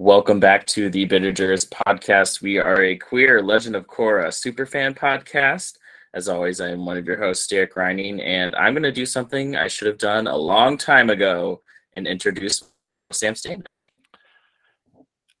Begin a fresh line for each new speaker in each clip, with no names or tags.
Welcome back to the Bittergers podcast. We are a queer Legend of Korra superfan podcast. As always, I am one of your hosts, Derek Reining, and I'm going to do something I should have done a long time ago and introduce Sam Stain.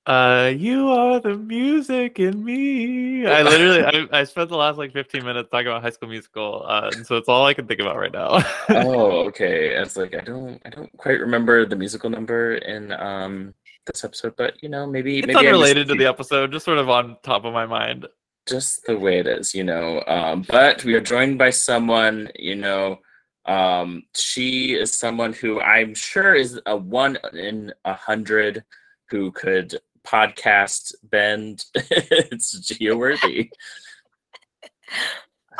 Uh, you are the music in me. I literally, I, I spent the last like 15 minutes talking about High School Musical, uh, and so it's all I can think about right now.
oh, okay. It's like I don't, I don't quite remember the musical number in um this episode, but you know, maybe
it's
maybe
unrelated to the episode, just sort of on top of my mind.
Just the way it is, you know. Um, but we are joined by someone, you know. Um, she is someone who I'm sure is a one in a hundred who could podcast bend. it's Gia Worthy.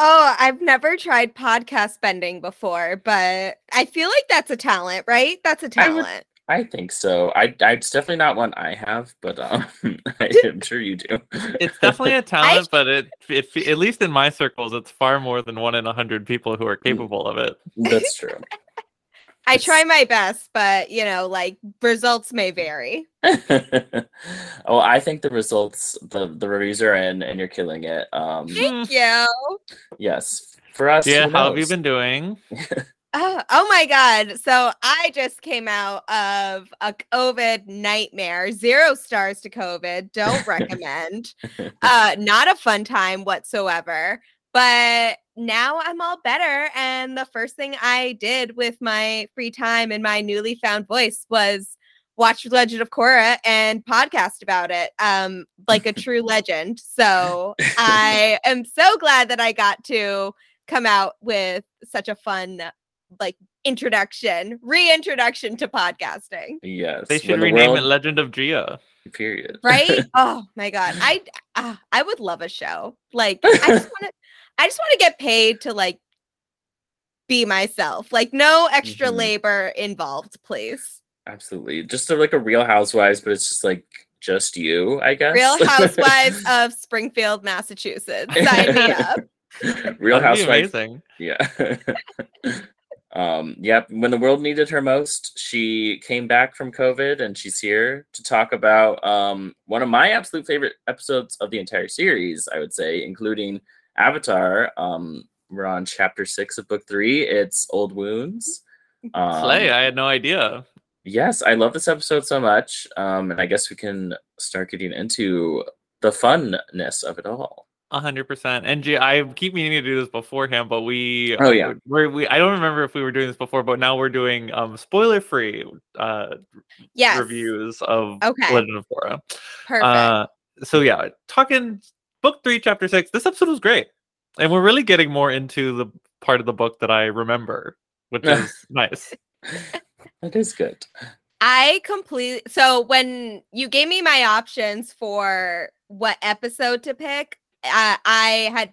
Oh, I've never tried podcast bending before, but I feel like that's a talent, right? That's a talent.
I, would, I think so. I, I, it's definitely not one I have, but um, I am sure you do.
It's definitely a talent, I, but it, it, at least in my circles, it's far more than one in a hundred people who are mm. capable of it.
That's true.
I try my best, but you know, like results may vary.
oh, I think the results, the the reviews are in, and you're killing it. Um,
Thank you.
Yes, for us.
Yeah, how have you been doing?
Oh, oh my god! So I just came out of a COVID nightmare. Zero stars to COVID. Don't recommend. uh, not a fun time whatsoever. But now I'm all better. And the first thing I did with my free time and my newly found voice was watch Legend of Korra and podcast about it, um, like a true legend. So I am so glad that I got to come out with such a fun, like introduction, reintroduction to podcasting.
Yes,
they should rename world... it Legend of Gia.
Period.
Right? oh my god, I uh, I would love a show. Like I just want to. I just want to get paid to like be myself. Like no extra mm-hmm. labor involved, please.
Absolutely. Just a, like a real housewives, but it's just like just you, I guess.
Real Housewives of Springfield, Massachusetts. Sign me up.
Real Housewives. Yeah. Um, yep. When the world needed her most, she came back from COVID and she's here to talk about um, one of my absolute favorite episodes of the entire series, I would say, including Avatar. Um, we're on chapter six of book three. It's Old Wounds.
Um, Slay, I had no idea.
Yes, I love this episode so much. Um, and I guess we can start getting into the funness of it all.
A hundred percent. And I keep meaning to do this beforehand, but we
oh yeah
we're, we I don't remember if we were doing this before, but now we're doing um spoiler free uh
yes.
reviews of
okay.
Legend of Korra.
Perfect. Uh,
so yeah, talking book three, chapter six. This episode was great, and we're really getting more into the part of the book that I remember, which is nice.
That is good.
I completely so when you gave me my options for what episode to pick, uh, I had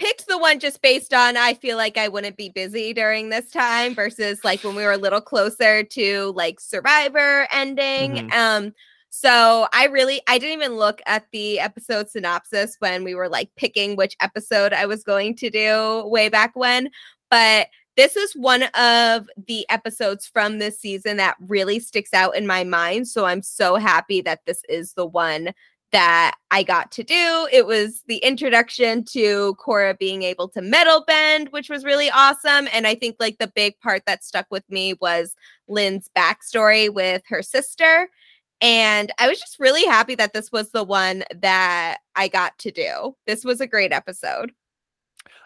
picked the one just based on I feel like I wouldn't be busy during this time versus like when we were a little closer to like Survivor ending. Mm-hmm. Um so I really I didn't even look at the episode synopsis when we were like picking which episode I was going to do way back when, but this is one of the episodes from this season that really sticks out in my mind. So I'm so happy that this is the one that I got to do. It was the introduction to Korra being able to metal bend, which was really awesome. And I think like the big part that stuck with me was Lin's backstory with her sister and I was just really happy that this was the one that I got to do. This was a great episode.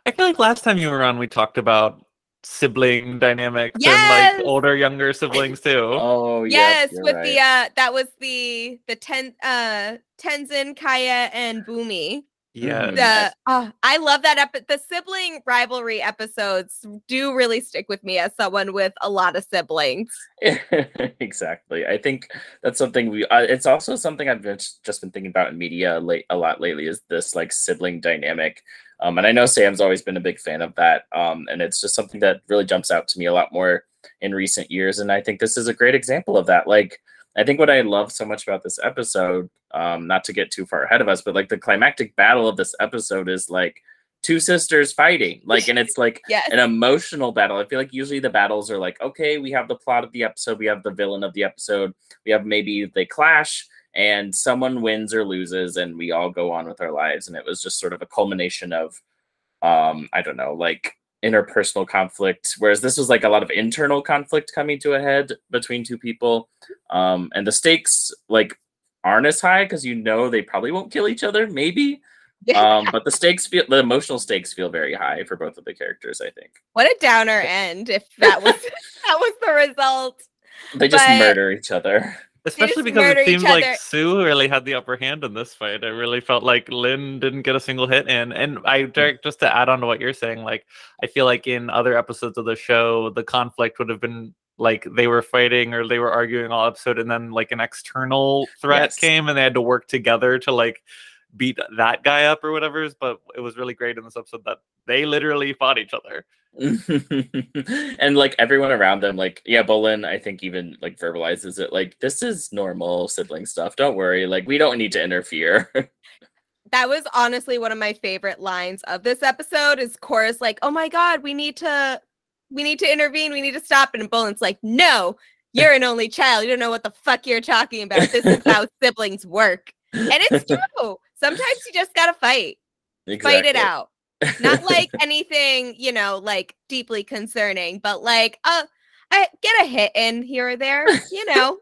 I feel like last time you were on, we talked about sibling dynamics
yes!
and like older younger siblings too.
Oh
yes,
yes
with
right.
the uh that was the the ten uh Tenzin, Kya, and Bumi.
Yeah.
The, uh, I love that epi- the sibling rivalry episodes do really stick with me as someone with a lot of siblings.
exactly. I think that's something we uh, it's also something I've been, just been thinking about in media late a lot lately is this like sibling dynamic. Um, and I know Sam's always been a big fan of that. Um, and it's just something that really jumps out to me a lot more in recent years. And I think this is a great example of that. Like I think what I love so much about this episode, um, not to get too far ahead of us, but like the climactic battle of this episode is like two sisters fighting. Like, and it's like
yes.
an emotional battle. I feel like usually the battles are like, okay, we have the plot of the episode, we have the villain of the episode, we have maybe they clash and someone wins or loses and we all go on with our lives. And it was just sort of a culmination of um, I don't know, like interpersonal conflict, whereas this was like a lot of internal conflict coming to a head between two people. Um, and the stakes like aren't as high because you know they probably won't kill each other, maybe. um, but the stakes feel the emotional stakes feel very high for both of the characters, I think.
What a downer end if that was that was the result.
They just but... murder each other.
Especially because it seems like Sue really had the upper hand in this fight. I really felt like Lin didn't get a single hit in. And I hmm. Derek, just to add on to what you're saying, like I feel like in other episodes of the show, the conflict would have been like they were fighting or they were arguing all episode, and then like an external threat yes. came and they had to work together to like beat that guy up or whatever. But it was really great in this episode that they literally fought each other.
and like everyone around them, like, yeah, Bolin, I think even like verbalizes it like, this is normal sibling stuff. Don't worry. Like, we don't need to interfere.
that was honestly one of my favorite lines of this episode is Korra's like, oh my God, we need to we need to intervene, we need to stop. And Bolin's like, no, you're an only child. You don't know what the fuck you're talking about. This is how siblings work. And it's true. Sometimes you just gotta fight. Exactly. Fight it out. Not like anything, you know, like deeply concerning, but like uh I get a hit in here or there, you know.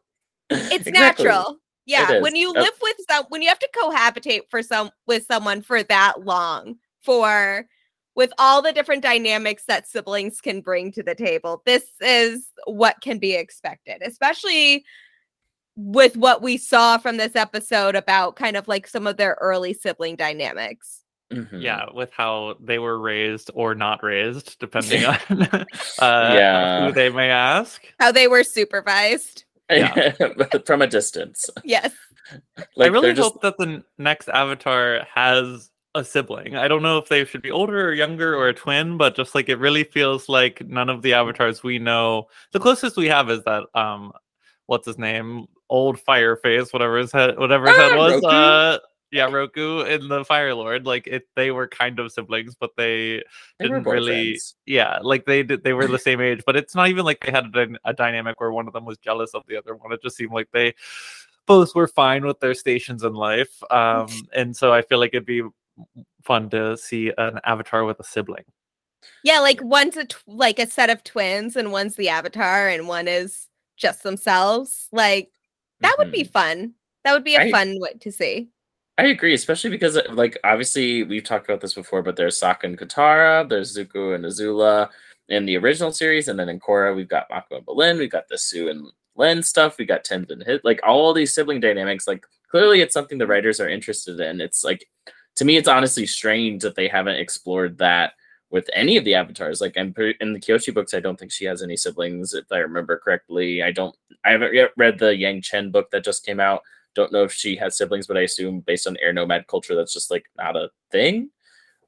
It's exactly. natural. Yeah, when you live with some when you have to cohabitate for some with someone for that long, for with all the different dynamics that siblings can bring to the table, this is what can be expected, especially with what we saw from this episode about kind of like some of their early sibling dynamics.
Mm-hmm. Yeah, with how they were raised or not raised, depending on uh, yeah. who they may ask.
How they were supervised.
Yeah. From a distance.
Yes.
Like, I really just... hope that the next Avatar has a sibling. I don't know if they should be older or younger or a twin, but just like it really feels like none of the avatars we know. The closest we have is that um, what's his name? Old Fireface, whatever his head, whatever his ah, head was. Roku? Uh, yeah, Roku and the Fire Lord, like it, they were kind of siblings, but they, they didn't really. Friends. Yeah, like they did, they were the same age, but it's not even like they had a, a dynamic where one of them was jealous of the other one. It just seemed like they both were fine with their stations in life, um, and so I feel like it'd be fun to see an Avatar with a sibling.
Yeah, like one's a tw- like a set of twins, and one's the Avatar, and one is just themselves. Like that mm-hmm. would be mm-hmm. fun. That would be a I, fun way to see.
I agree, especially because like obviously we've talked about this before, but there's Sokka and Katara, there's Zuko and Azula in the original series, and then in Korra we've got Mako and Bolin, we've got the Sue and Lin stuff, we got Tenzin and Hit, like all these sibling dynamics. Like clearly, it's something the writers are interested in. It's like to me, it's honestly strange that they haven't explored that with any of the avatars. Like I'm in the Kyoshi books, I don't think she has any siblings, if I remember correctly. I don't. I haven't yet read the Yang Chen book that just came out. Don't know if she has siblings, but I assume based on air nomad culture, that's just like not a thing.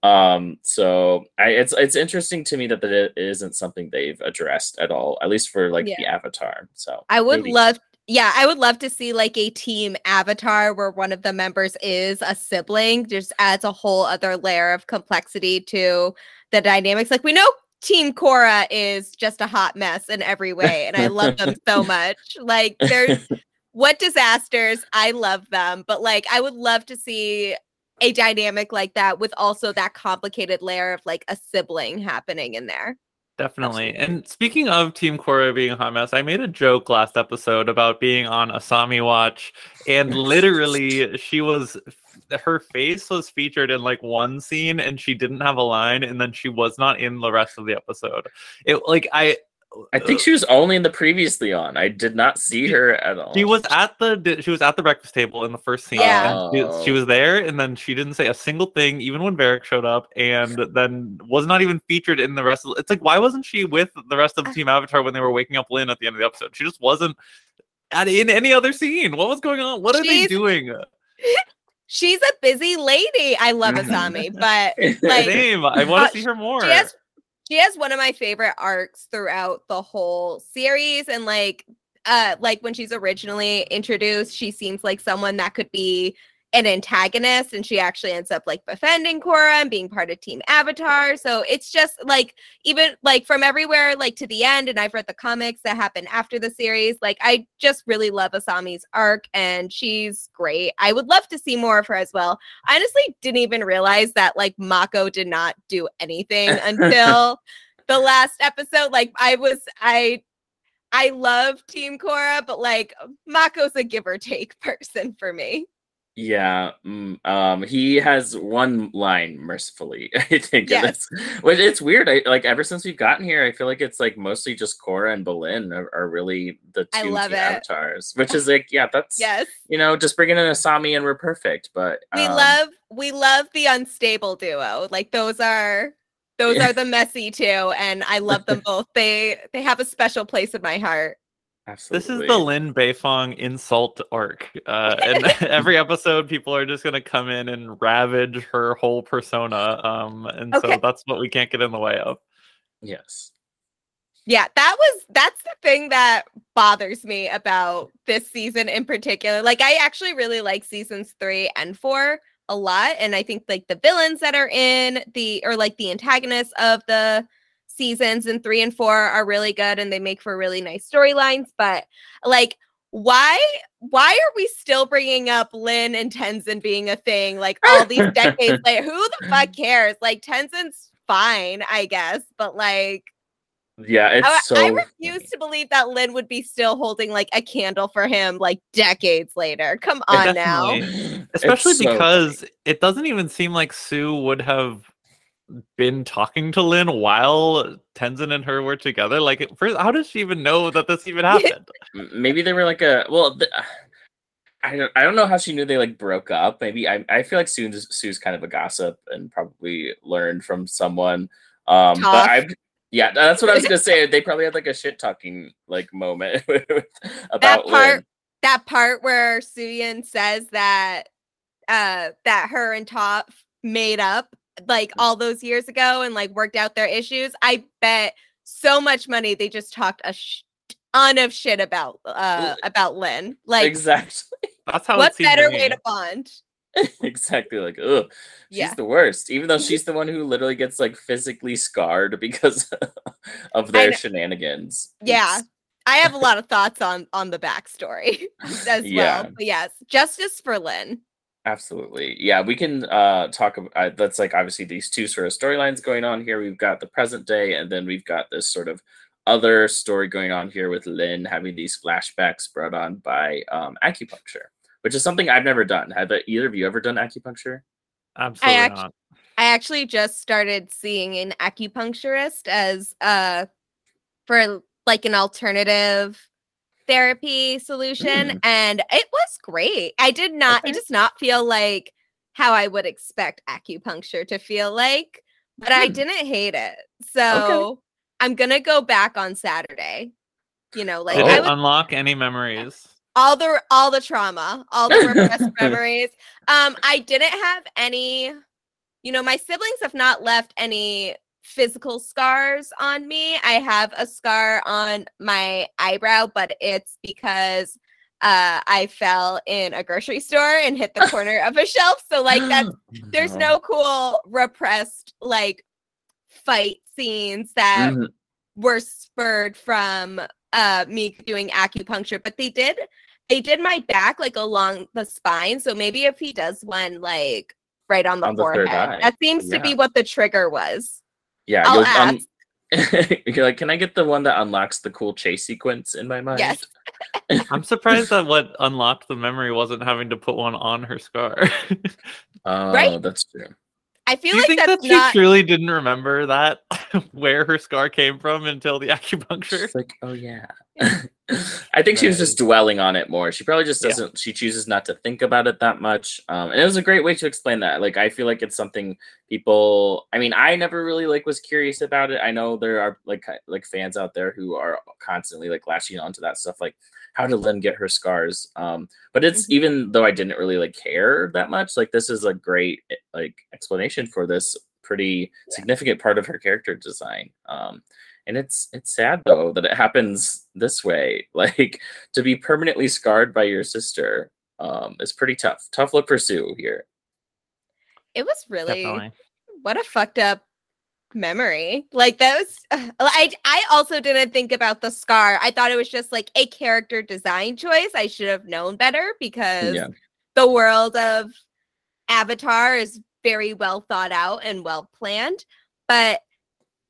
Um, so I, it's it's interesting to me that, that it isn't something they've addressed at all, at least for like yeah. the Avatar. So
I would maybe. love yeah, I would love to see like a team avatar where one of the members is a sibling. Just adds a whole other layer of complexity to the dynamics. Like we know Team Korra is just a hot mess in every way, and I love them so much. Like there's what disasters. I love them, but like I would love to see a dynamic like that with also that complicated layer of like a sibling happening in there.
Definitely. Absolutely. And speaking of Team Korra being a hot mess, I made a joke last episode about being on Asami Watch, and literally she was her face was featured in like one scene and she didn't have a line and then she was not in the rest of the episode. It like I
I think she was only in the previously on. I did not see her at all.
She was at the she was at the breakfast table in the first scene.
Yeah.
She, she, was there, and then she didn't say a single thing, even when Varrick showed up, and then was not even featured in the rest of. It's like why wasn't she with the rest of Team Avatar when they were waking up Lin at the end of the episode? She just wasn't at in any other scene. What was going on? What are She's... they doing?
She's a busy lady. I love Asami, but like,
Same. I want to uh, see her more.
She has she has one of my favorite arcs throughout the whole series and like uh like when she's originally introduced she seems like someone that could be an antagonist and she actually ends up like befriending Korra and being part of Team Avatar. So it's just like even like from everywhere like to the end and I've read the comics that happen after the series. Like I just really love Asami's arc and she's great. I would love to see more of her as well. I honestly didn't even realize that like Mako did not do anything until the last episode. Like I was I I love Team Korra, but like Mako's a give or take person for me.
Yeah, mm, um, he has one line mercifully. I think yes. it's, which it's weird. I like ever since we've gotten here, I feel like it's like mostly just Korra and Bolin are, are really the two avatars, which is like yeah, that's
yes,
you know, just bringing in Asami and we're perfect. But
um, we love we love the unstable duo. Like those are those are the messy two, and I love them both. They they have a special place in my heart.
Absolutely. This is the Lin Beifong insult arc. Uh, and every episode, people are just going to come in and ravage her whole persona. Um, and okay. so that's what we can't get in the way of.
Yes.
Yeah, that was that's the thing that bothers me about this season in particular. Like I actually really like seasons 3 and 4 a lot and I think like the villains that are in the or like the antagonists of the seasons and three and four are really good and they make for really nice storylines. But like, why why are we still bringing up Lin and Tenzin being a thing like all these decades later? Who the fuck cares? Like Tenzin's fine, I guess, but like
yeah, it's I, so
I refuse funny. to believe that Lin would be still holding like a candle for him like decades later. Come on now.
Especially so because funny. it doesn't even seem like Sue would have been talking to Lin while Tenzin and her were together? Like, first, how does she even know that this even happened?
Maybe they were like a well. The, I don't. I don't know how she knew they like broke up. Maybe I. I feel like Sue's Sue's kind of a gossip and probably learned from someone. Um, Tough. but I. Yeah, that's what I was gonna say. They probably had like a shit talking like moment about
that part. Lin. That part where Suyin says that uh that her and Toph made up like all those years ago and like worked out their issues, I bet so much money they just talked a sh- ton of shit about uh about Lin. Like
exactly.
That's how.
What better way to bond?
exactly. Like, oh, she's yeah. the worst. Even though she's the one who literally gets like physically scarred because of their shenanigans.
Yeah. I have a lot of thoughts on on the backstory as yeah. well. But yes, justice for Lin.
Absolutely. Yeah, we can uh talk about uh, that's like obviously these two sort of storylines going on here. We've got the present day and then we've got this sort of other story going on here with Lin having these flashbacks brought on by um acupuncture, which is something I've never done. Have either of you ever done acupuncture?
Absolutely I not.
I actually just started seeing an acupuncturist as uh for like an alternative therapy solution mm. and it was great. I did not okay. it does not feel like how I would expect acupuncture to feel like, but mm. I didn't hate it. So okay. I'm going to go back on Saturday. You know, like
oh. I would, unlock any memories.
All the all the trauma, all the repressed memories. Um I didn't have any you know, my siblings have not left any physical scars on me. I have a scar on my eyebrow, but it's because uh, I fell in a grocery store and hit the corner of a shelf. So like that, there's no cool repressed like fight scenes that mm-hmm. were spurred from uh, me doing acupuncture, but they did they did my back like along the spine. So maybe if he does one like right on the on forehead, the that seems yeah. to be what the trigger was.
Yeah, I'll ask. Um, you're like, can I get the one that unlocks the cool chase sequence in my mind?
Yes.
I'm surprised that what unlocked the memory wasn't having to put one on her scar.
Oh, right? that's true.
I feel like that's
that not... she truly didn't remember that where her scar came from until the acupuncture.
It's like, oh yeah. I think she was just dwelling on it more. She probably just doesn't. Yeah. She chooses not to think about it that much. Um, and it was a great way to explain that. Like, I feel like it's something people. I mean, I never really like was curious about it. I know there are like like fans out there who are constantly like lashing onto that stuff. Like, how did Lin get her scars? Um, but it's mm-hmm. even though I didn't really like care that much. Like, this is a great like explanation for this pretty significant part of her character design. Um, and it's it's sad though that it happens this way like to be permanently scarred by your sister um, is pretty tough. Tough look for Sue here.
It was really Definitely. what a fucked up memory. Like those I I also didn't think about the scar. I thought it was just like a character design choice. I should have known better because yeah. the world of Avatar is very well thought out and well planned. But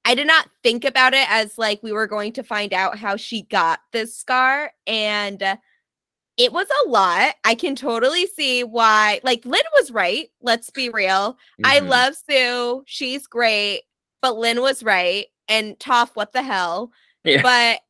I did not think about it as like we were going to find out how she got this scar. And it was a lot. I can totally see why. Like, Lin was right. Let's be real. Mm-hmm. I love Sue. She's great. But Lin was right. And Toph, what the hell? Yeah. But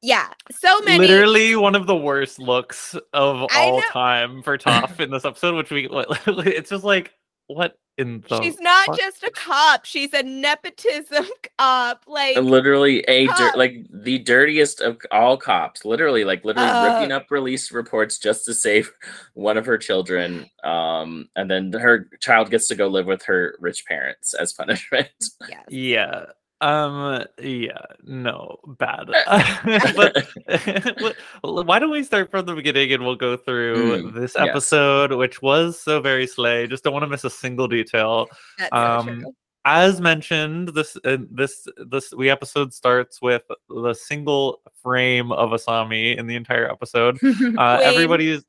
yeah, so many.
Literally one of the worst looks of all time for Toph in this episode, which we, it's just like, what in the
she's not fuck? just a cop she's a nepotism cop like
literally a dir- like the dirtiest of all cops literally like literally uh, ripping up release reports just to save one of her children um and then her child gets to go live with her rich parents as punishment
yes. yeah um. Yeah. No. Bad. but why don't we start from the beginning and we'll go through mm, this episode, yes. which was so very slay. Just don't want to miss a single detail. That's um. As mentioned, this uh, this this we episode starts with the single frame of Asami in the entire episode. Uh, everybody's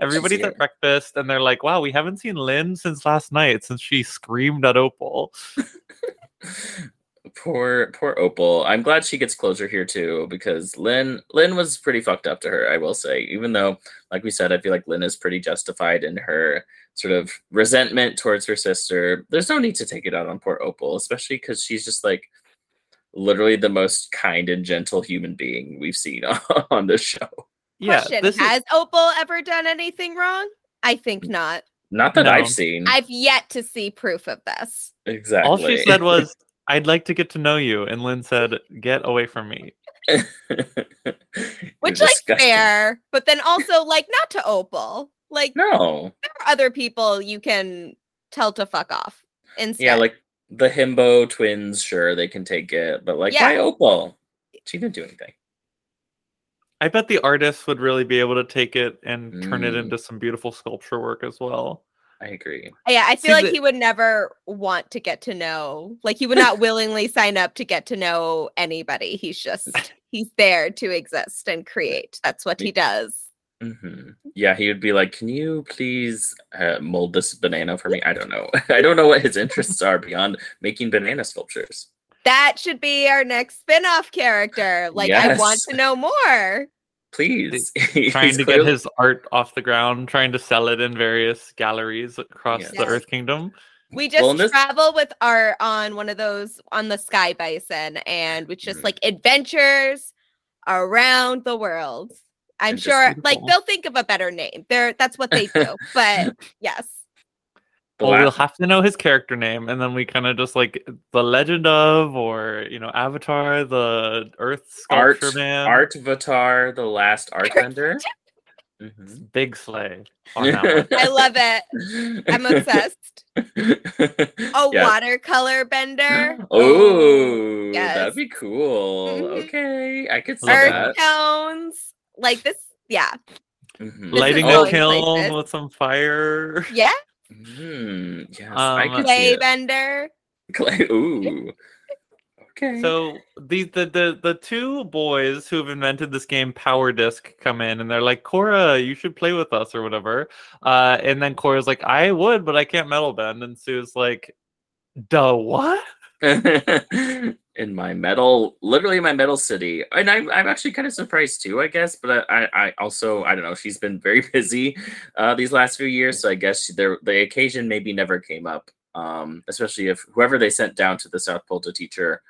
everybody's at breakfast and they're like, "Wow, we haven't seen Lin since last night since she screamed at Opal."
Poor poor opal. I'm glad she gets closure here too because Lin Lin was pretty fucked up to her i will say. Even though like we said i feel like Lin is pretty justified in her sort of resentment towards her sister. There's no need to take it out on poor opal especially because she's just like literally the most kind and gentle human being we've seen on the show.
Yeah has is... opal ever done anything wrong? I think not
not that no. i've seen
i've yet to see proof of this
Exactly.
All she said was, I'd like to get to know you. And Lin said, Get away from me.
Which, like, fair, but then also, like, not to Opal. Like,
no.
There are other people you can tell to fuck off instead.
Yeah, like the Himbo twins, sure, they can take it, but like, yeah. why Opal? She didn't do anything.
I bet the artist would really be able to take it and turn mm. it into some beautiful sculpture work as well.
I agree.
Yeah, I feel See, like the... he would never want to get to know, like he would not willingly sign up to get to know anybody. He's just he's there to exist and create. That's what he does.
Mm-hmm. Yeah, he would be like, "Can you please uh, mold this banana for me?" I don't know. I don't know what his interests are beyond making banana sculptures.
That should be our next spin-off character. Like, yes. I want to know more
please
trying to clearly... get his art off the ground trying to sell it in various galleries across yes. the earth kingdom
we just well, this... travel with art on one of those on the sky bison and which just mm-hmm. like adventures around the world i'm and sure like they'll think of a better name they're that's what they do but yes
well, we'll have to know his character name, and then we kind of just like the Legend of, or you know, Avatar, the Earth Sculpture
Art,
Man,
Art Avatar, the Last Artbender.
mm-hmm. Big slay.
I love it. I'm obsessed. A yeah. watercolor bender.
Oh, yes. that'd be cool. Mm-hmm. Okay, I could see Earth that.
tones, like this. Yeah.
Mm-hmm. Lighting a kiln with some fire.
Yeah.
Mm, yes, um,
clay bender.
Clay. Ooh. Okay.
So the, the the the two boys who have invented this game, Power Disc, come in and they're like, Korra, you should play with us or whatever." Uh, and then Korra's like, "I would, but I can't metal bend." And Sue's like, "Duh, what?"
in my metal, literally my metal city, and I'm I'm actually kind of surprised too, I guess. But I I also I don't know. She's been very busy uh, these last few years, so I guess there the occasion maybe never came up. Um, especially if whoever they sent down to the South Pole to teach her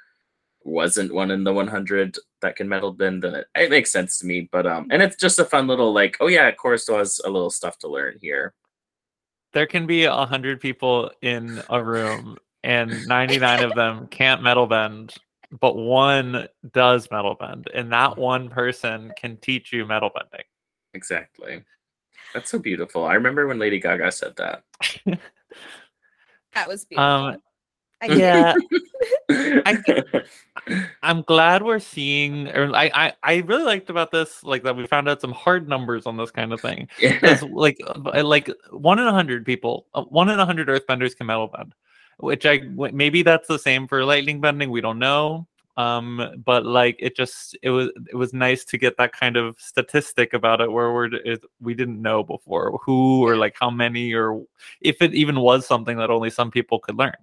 wasn't one in the 100 that can metal bend, then it, it makes sense to me. But um, and it's just a fun little like, oh yeah, of course, still has a little stuff to learn here.
There can be a hundred people in a room and 99 of them can't metal bend, but one does metal bend, and that one person can teach you metal bending.
Exactly. That's so beautiful. I remember when Lady Gaga said that.
that was beautiful. Um,
yeah. I, am glad we're seeing, or I, I, I really liked about this, like that we found out some hard numbers on this kind of thing. Yeah. Like, uh, like one in a hundred people, uh, one in a hundred Earthbenders can metal bend, which I maybe that's the same for lightning bending. We don't know. Um but like it just it was it was nice to get that kind of statistic about it where we're it, we didn't know before who or like how many or if it even was something that only some people could learn.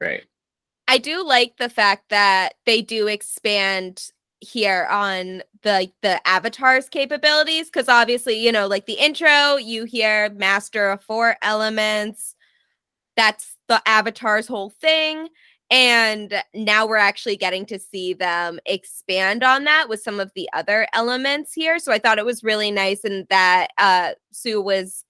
Right.
I do like the fact that they do expand here on the the avatar's capabilities because obviously you know like the intro you hear master of four elements. That's the avatar's whole thing and now we're actually getting to see them expand on that with some of the other elements here. So I thought it was really nice and that uh, Sue was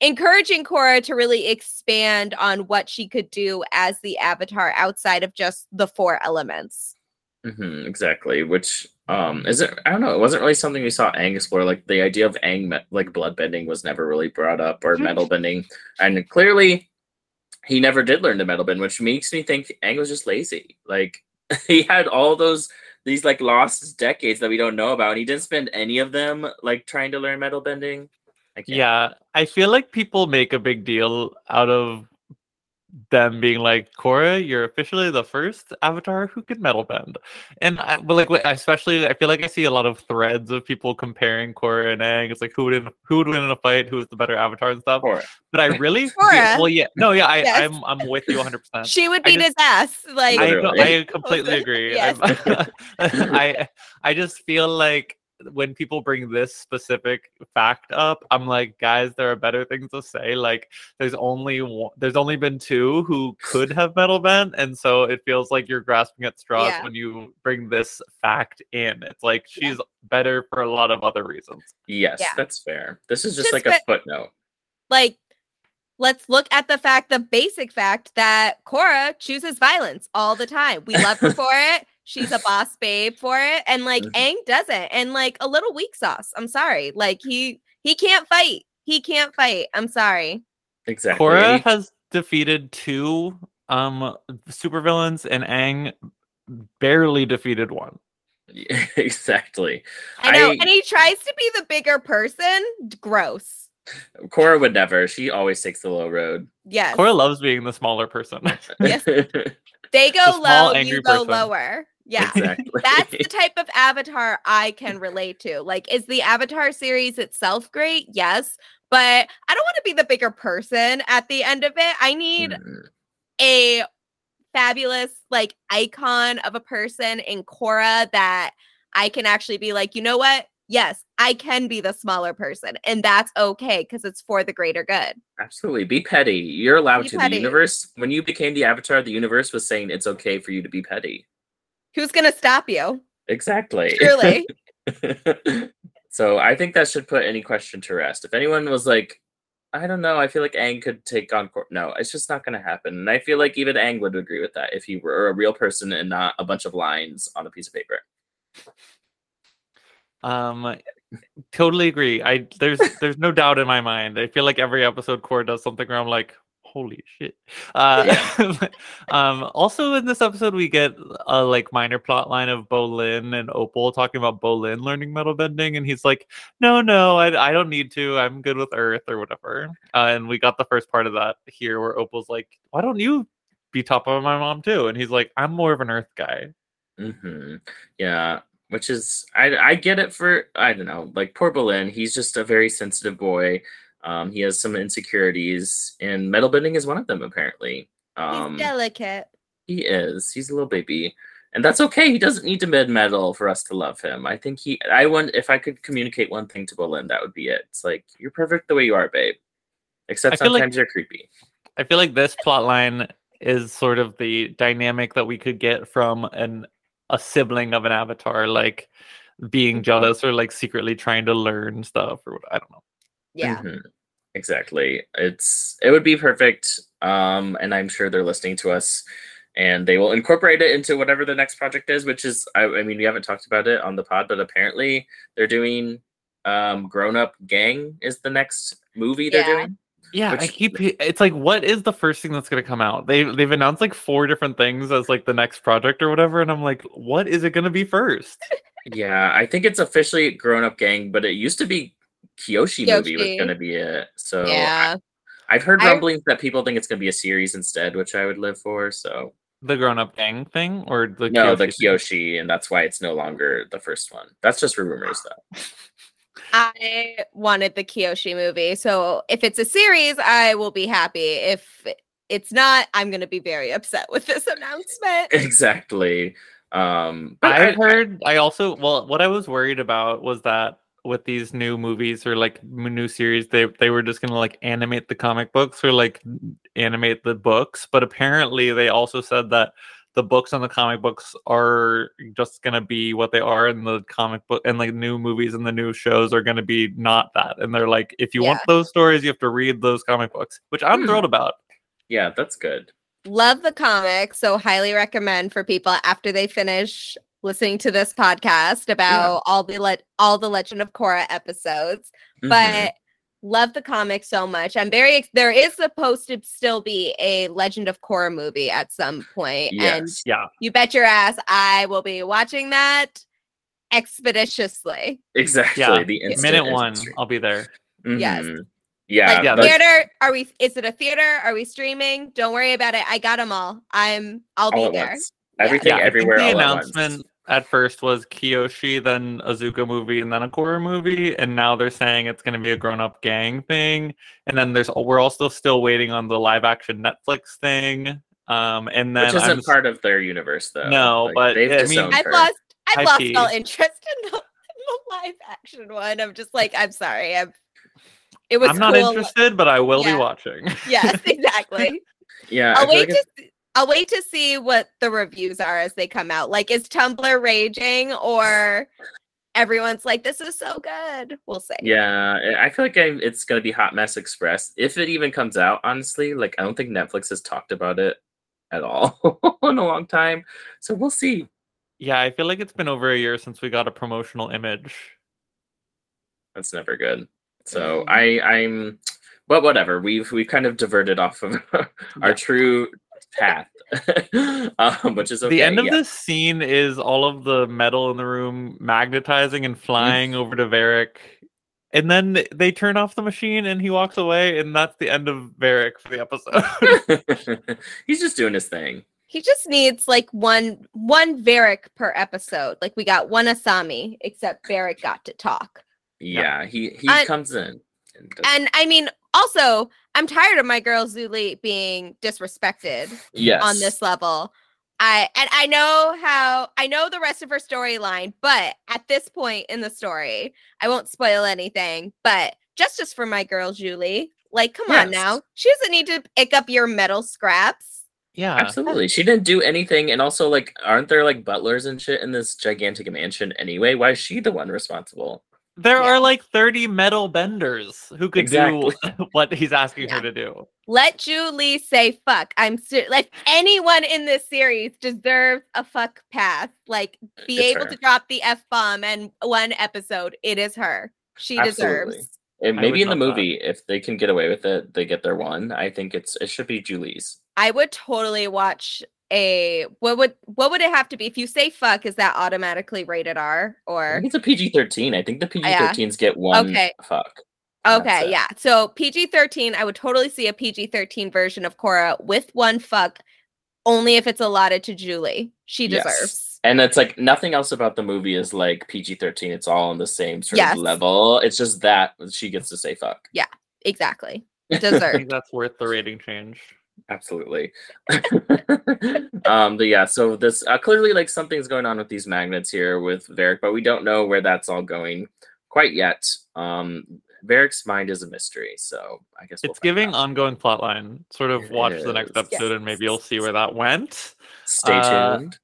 encouraging Korra to really expand on what she could do as the avatar outside of just the four elements.
Mm-hmm, exactly. Which um is it I don't know, it wasn't really something we saw Aang explore. Like the idea of Aang like blood bending was never really brought up or mm-hmm. metal bending. And clearly he never did learn to metal bend, which makes me think Aang was just lazy. Like he had all those these like lost decades that we don't know about, and he didn't spend any of them like trying to learn metal bending.
I yeah, I feel like people make a big deal out of them being like, Korra, you're officially the first avatar who can metal bend. And I, but like, especially, I feel like I see a lot of threads of people comparing Korra and Aang. It's like, who would in, who would win in a fight? Who's the better avatar and stuff. Korra. But I really, Korra. well, yeah, no, yeah, I, yes. I'm, I'm with you 100. percent
She would beat his ass. Like,
I, I completely agree. yes. I, I just feel like when people bring this specific fact up, I'm like, guys, there are better things to say. Like, there's only one, there's only been two who could have metal bent, and so it feels like you're grasping at straws yeah. when you bring this fact in. It's like she's yeah. better for a lot of other reasons.
Yes, yeah. that's fair. This is just, just like a footnote.
Like, let's look at the fact, the basic fact that Korra chooses violence all the time. We love her for it she's a boss babe for it and like mm-hmm. Aang doesn't and like a little weak sauce I'm sorry like he he can't fight he can't fight I'm sorry
exactly
Korra has defeated two um supervillains and Aang barely defeated one
yeah, exactly
I know I, and he tries to be the bigger person gross
Korra would never. She always takes the low road.
Yes.
Korra loves being the smaller person.
yes. They go low, you go person. lower. Yeah. Exactly. That's the type of avatar I can relate to. Like, is the avatar series itself great? Yes. But I don't want to be the bigger person at the end of it. I need mm. a fabulous, like, icon of a person in Korra that I can actually be like, you know what? Yes, I can be the smaller person, and that's okay because it's for the greater good.
Absolutely. Be petty. You're allowed be to. Petty. The universe, when you became the avatar, the universe was saying it's okay for you to be petty.
Who's going to stop you?
Exactly.
Truly.
so I think that should put any question to rest. If anyone was like, I don't know, I feel like Aang could take on Cor-. No, it's just not going to happen. And I feel like even Aang would agree with that if he were a real person and not a bunch of lines on a piece of paper.
Um, totally agree. I there's there's no doubt in my mind. I feel like every episode Korra does something where I'm like, holy shit. Uh, yeah. um, also in this episode, we get a like minor plot line of Bolin and Opal talking about Bolin learning metal bending, and he's like, "No, no, I, I don't need to. I'm good with Earth or whatever." Uh, and we got the first part of that here, where Opal's like, "Why don't you be top of my mom too?" And he's like, "I'm more of an Earth guy."
Mm-hmm. Yeah, which is I I get it for I don't know like poor Bolin. He's just a very sensitive boy um, he has some insecurities, and metal bending is one of them, apparently. Um,
He's delicate.
He is. He's a little baby, and that's okay. He doesn't need to bend metal for us to love him. I think he. I want if I could communicate one thing to Bolin, that would be it. It's like you're perfect the way you are, babe. Except sometimes like, you're creepy.
I feel like this plot line is sort of the dynamic that we could get from an a sibling of an avatar, like being mm-hmm. jealous or like secretly trying to learn stuff or what I don't know.
Yeah. Mm-hmm.
Exactly. It's it would be perfect. Um, and I'm sure they're listening to us and they will incorporate it into whatever the next project is, which is I, I mean we haven't talked about it on the pod, but apparently they're doing um Grown Up Gang is the next movie they're yeah. doing.
Yeah, Which, I keep. It's like, what is the first thing that's going to come out? They they've announced like four different things as like the next project or whatever, and I'm like, what is it going to be first?
Yeah, I think it's officially Grown Up Gang, but it used to be Kyoshi, Kyoshi. movie was going to be it. So yeah, I, have heard rumblings I, that people think it's going to be a series instead, which I would live for. So
the Grown Up Gang thing, or the
no, Kyoshi the Kyoshi, thing? and that's why it's no longer the first one. That's just rumors, though.
I wanted the Kyoshi movie. So if it's a series, I will be happy. If it's not, I'm going to be very upset with this announcement.
Exactly. Um,
but I, I heard, I also, well, what I was worried about was that with these new movies or like new series, they they were just gonna like animate the comic books or like animate the books. But apparently, they also said that the books and the comic books are just going to be what they are in the comic book and like new movies and the new shows are going to be not that and they're like if you yeah. want those stories you have to read those comic books which i'm hmm. thrilled about
yeah that's good
love the comic so highly recommend for people after they finish listening to this podcast about yeah. all the le- all the legend of korra episodes mm-hmm. but love the comic so much. I'm very there is supposed to still be a Legend of Korra movie at some point. Yes. And
yeah.
You bet your ass I will be watching that expeditiously.
Exactly.
Yeah. The minute one, I'll be there.
Mm-hmm. Yes.
Yeah.
Like, yeah. Theater, are we is it a theater? Are we streaming? Don't worry about it. I got them all. I'm I'll all be there.
Once. Everything yeah. everywhere.
The announcement at first was Kyoshi, then a Zuko movie, and then a Korra movie, and now they're saying it's going to be a grown-up gang thing. And then there's we're also still waiting on the live-action Netflix thing. Um, and then
which isn't I'm, part of their universe, though.
No, like, but I
mean, I've lost I've lost all interest in the, in the live-action one. I'm just like, I'm sorry, I'm.
It was. I'm not interested, but I will yeah. be watching.
Yes, exactly.
yeah,
I'll wait like to. I'll wait to see what the reviews are as they come out. Like, is Tumblr raging or everyone's like, "This is so good"? We'll see.
Yeah, I feel like I, it's gonna be Hot Mess Express if it even comes out. Honestly, like I don't think Netflix has talked about it at all in a long time, so we'll see.
Yeah, I feel like it's been over a year since we got a promotional image.
That's never good. So mm. I, I'm, but whatever. We've we've kind of diverted off of our yeah. true path, um, which is okay.
The end of
yeah.
this scene is all of the metal in the room magnetizing and flying over to Varrick. And then they turn off the machine and he walks away, and that's the end of Varrick for the
episode. He's just doing his thing.
He just needs like one one Varrick per episode. Like we got one Asami, except Varrick got to talk.
Yeah, he he and, comes in.
And, and I mean, also, I'm tired of my girl Zhu Li being disrespected
yes.
on this level. I and I know how I know the rest of her storyline, but at this point in the story, I won't spoil anything. But justice for my girl Zhu Li. Like, come yes. on now. She doesn't need to pick up your metal scraps.
Yeah.
Absolutely. She didn't do anything. And also, like, aren't there like butlers and shit in this gigantic mansion anyway? Why is she the one responsible?
There yeah. are like 30 metal benders who could exactly. do what he's asking yeah. her to do.
Let Zhu Li say fuck. I'm ser- like anyone in this series deserves a fuck pass. Like be it's able her. to drop the F bomb and one episode. It is her. She Absolutely. deserves.
And maybe in the movie, that. if they can get away with it, they get their one. I think it's it should be Zhu Li's.
I would totally watch a what would what would it have to be? If you say fuck is that automatically rated r or?
it's a pg-13 i think the pg-13s yeah. get one okay. fuck.
Okay yeah. So pg-13 i would totally see a pg-13 version of Korra with one fuck only if it's allotted to Zhu Li. She deserves. Yes.
and it's like nothing else about the movie is like pg-13 it's all on the same sort yes. of level. It's just that she gets to say fuck.
Yeah exactly. Deserves
that's worth the rating change
absolutely um but yeah so this uh, clearly like something's going on with these magnets here with Varrick but we don't know where that's all going quite yet um Varrick's mind is a mystery so I guess
we'll it's giving out. ongoing plotline sort of watch the next episode yes. and maybe you'll see where that went
stay uh, tuned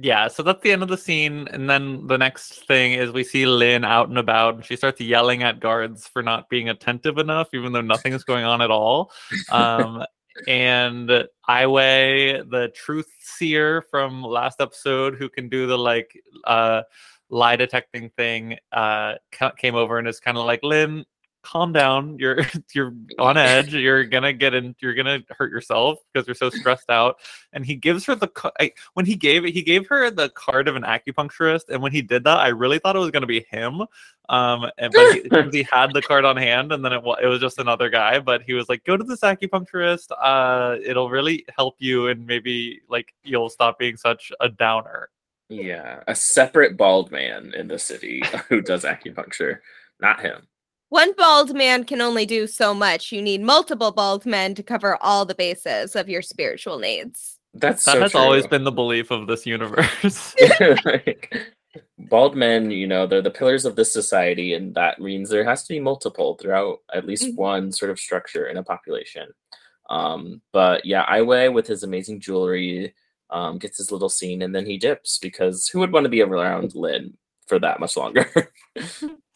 yeah, so that's the end of the scene. And then the next thing is we see Lin out and about and she starts yelling at guards for not being attentive enough, even though nothing is going on at all. Um, and Aiwei, the truth seer from last episode, who can do the like uh, lie detecting thing, uh, came over and is kind of like, Lin, calm down. You're you're on edge. You're gonna get in. You're gonna hurt yourself because you're so stressed out." And he gives her the I, when he gave it, he gave her the card of an acupuncturist. And when he did that, I really thought it was gonna be him. Um, and, but he, he had the card on hand, and then it, it was just another guy. But he was like, "Go to this acupuncturist. Uh, it'll really help you, and maybe like you'll stop being such a downer."
Yeah, a separate bald man in the city who does acupuncture, not him.
One bald man can only do so much. You need multiple bald men to cover all the bases of your spiritual needs.
That's
that
so
has
true.
always been the belief of this universe.
like, bald men, you know, they're the pillars of this society, and that means there has to be multiple throughout at least mm-hmm. one sort of structure in a population. Um, but yeah, Aiwei with his amazing jewelry, um, gets his little scene, and then he dips because who would want to be around Lin for that much longer?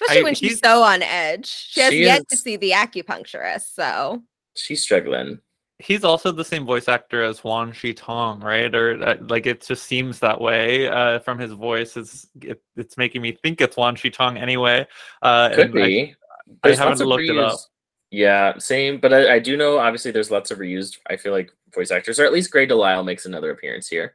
Especially I, when she's so on edge. She has she yet is, to see the acupuncturist, so
she's struggling.
He's also the same voice actor as Wan Shi Tong, right? Or uh, like it just seems that way uh, from his voice. It's it, it's making me think it's Wan Shi Tong anyway. Uh,
Could be.
I, I haven't looked reused, it up.
Yeah, same. But I, I, do know obviously there's lots of reused. I feel like voice actors, or at least Grey DeLisle makes another appearance here.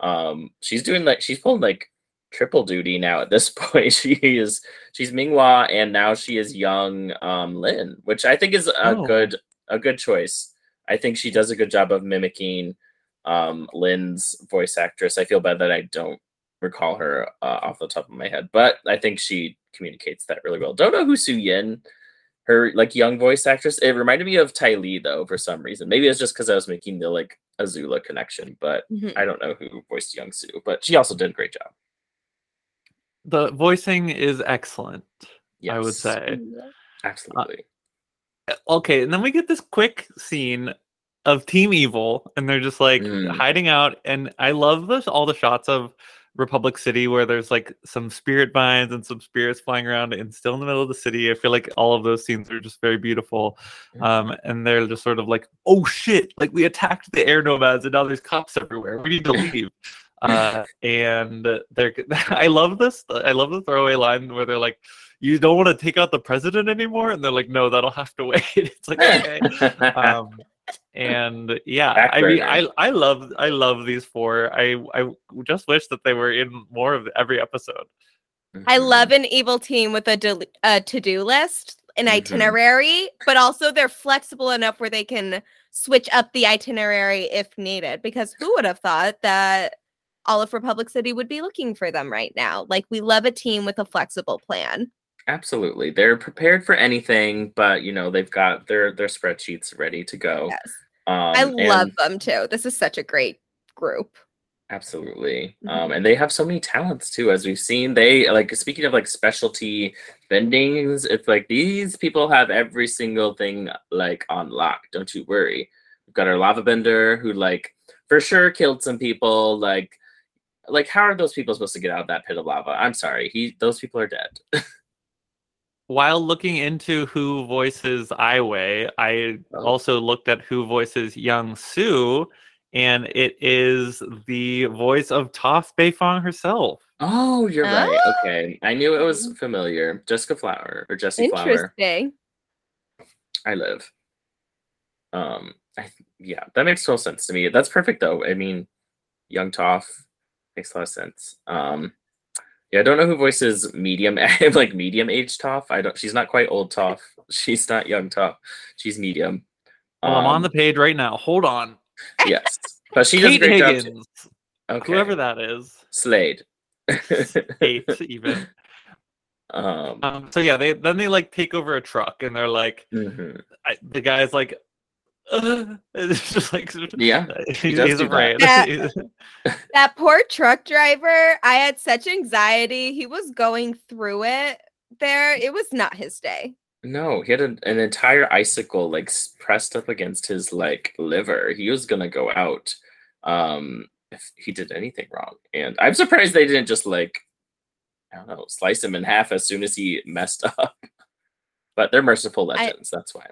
Um, she's doing like she's pulling like triple duty now at this point. She is she's Minghua and now she is young um Lin, which I think is a oh. good a good choice. I think she does a good job of mimicking um Lin's voice actress. I feel bad that I don't recall her uh, off the top of my head, but I think she communicates that really well. Don't know who Su Yin her like young voice actress. It reminded me of Ty Lee though for some reason. Maybe it's just because I was making the like Azula connection, but mm-hmm. I don't know who voiced Young Su. But she also did a great job.
The voicing is excellent. Yes. I would say
absolutely.
Uh, okay, and then we get this quick scene of Team Evil, and they're just like mm. hiding out. And I love this all the shots of Republic City where there's like some spirit vines and some spirits flying around and still in the middle of the city. I feel like all of those scenes are just very beautiful. Um, and they're just sort of like, oh shit, like we attacked the air nomads and now there's cops everywhere. We need to leave. Uh, and they're I love this. I love the throwaway line where they're like, you don't want to take out the president anymore, and they're like, no, that'll have to wait. it's like okay. um, and yeah i mean i i love i love these four i i just wish that they were in more of every episode
i mm-hmm. love an evil team with a, de- a to-do list an mm-hmm. itinerary but also they're flexible enough where they can switch up the itinerary if needed because who would have thought that all of republic city would be looking for them right now like we love a team with a flexible plan
Absolutely. They're prepared for anything, but you know, they've got their their spreadsheets ready to go. Yes.
Um, I love them too. This is such a great group.
Absolutely. Mm-hmm. Um, and they have so many talents too, as we've seen. They like speaking of like specialty bendings, it's like these people have every single thing like on lock. Don't you worry. We've got our lava bender who like for sure killed some people. Like like how are those people supposed to get out of that pit of lava? I'm sorry. He those people are dead.
while looking into who voices Aiwei, I oh. also looked at who voices Young Su, and it is the voice of Toph Beifong herself.
Oh, you're oh. right. Okay, I knew it was familiar. Jessica Flower or Jessie Flower. Interesting. I live. Um, I yeah, that makes total sense to me. That's perfect though. I mean, Young Toph makes a lot of sense. Um, yeah, I don't know who voices medium like medium age Toph. I don't. She's not quite old Toph. She's not young Toph. She's medium.
Well, um, I'm on the um, page right now. Hold on.
Yes, but she does a great Higgins, job.
Okay. Whoever that is.
Slade.
Eight even. Um, um, so yeah, they then they like take over a truck and they're like, mm-hmm. I, the guy's like, it's just like
yeah,
he he's afraid.
That, that poor truck driver. I had such anxiety. He was going through it there. It was not his day.
No, he had an, an entire icicle like pressed up against his like liver. He was gonna go out um if he did anything wrong. And I'm surprised they didn't just like I don't know, slice him in half as soon as he messed up. But they're merciful legends, I, that's why.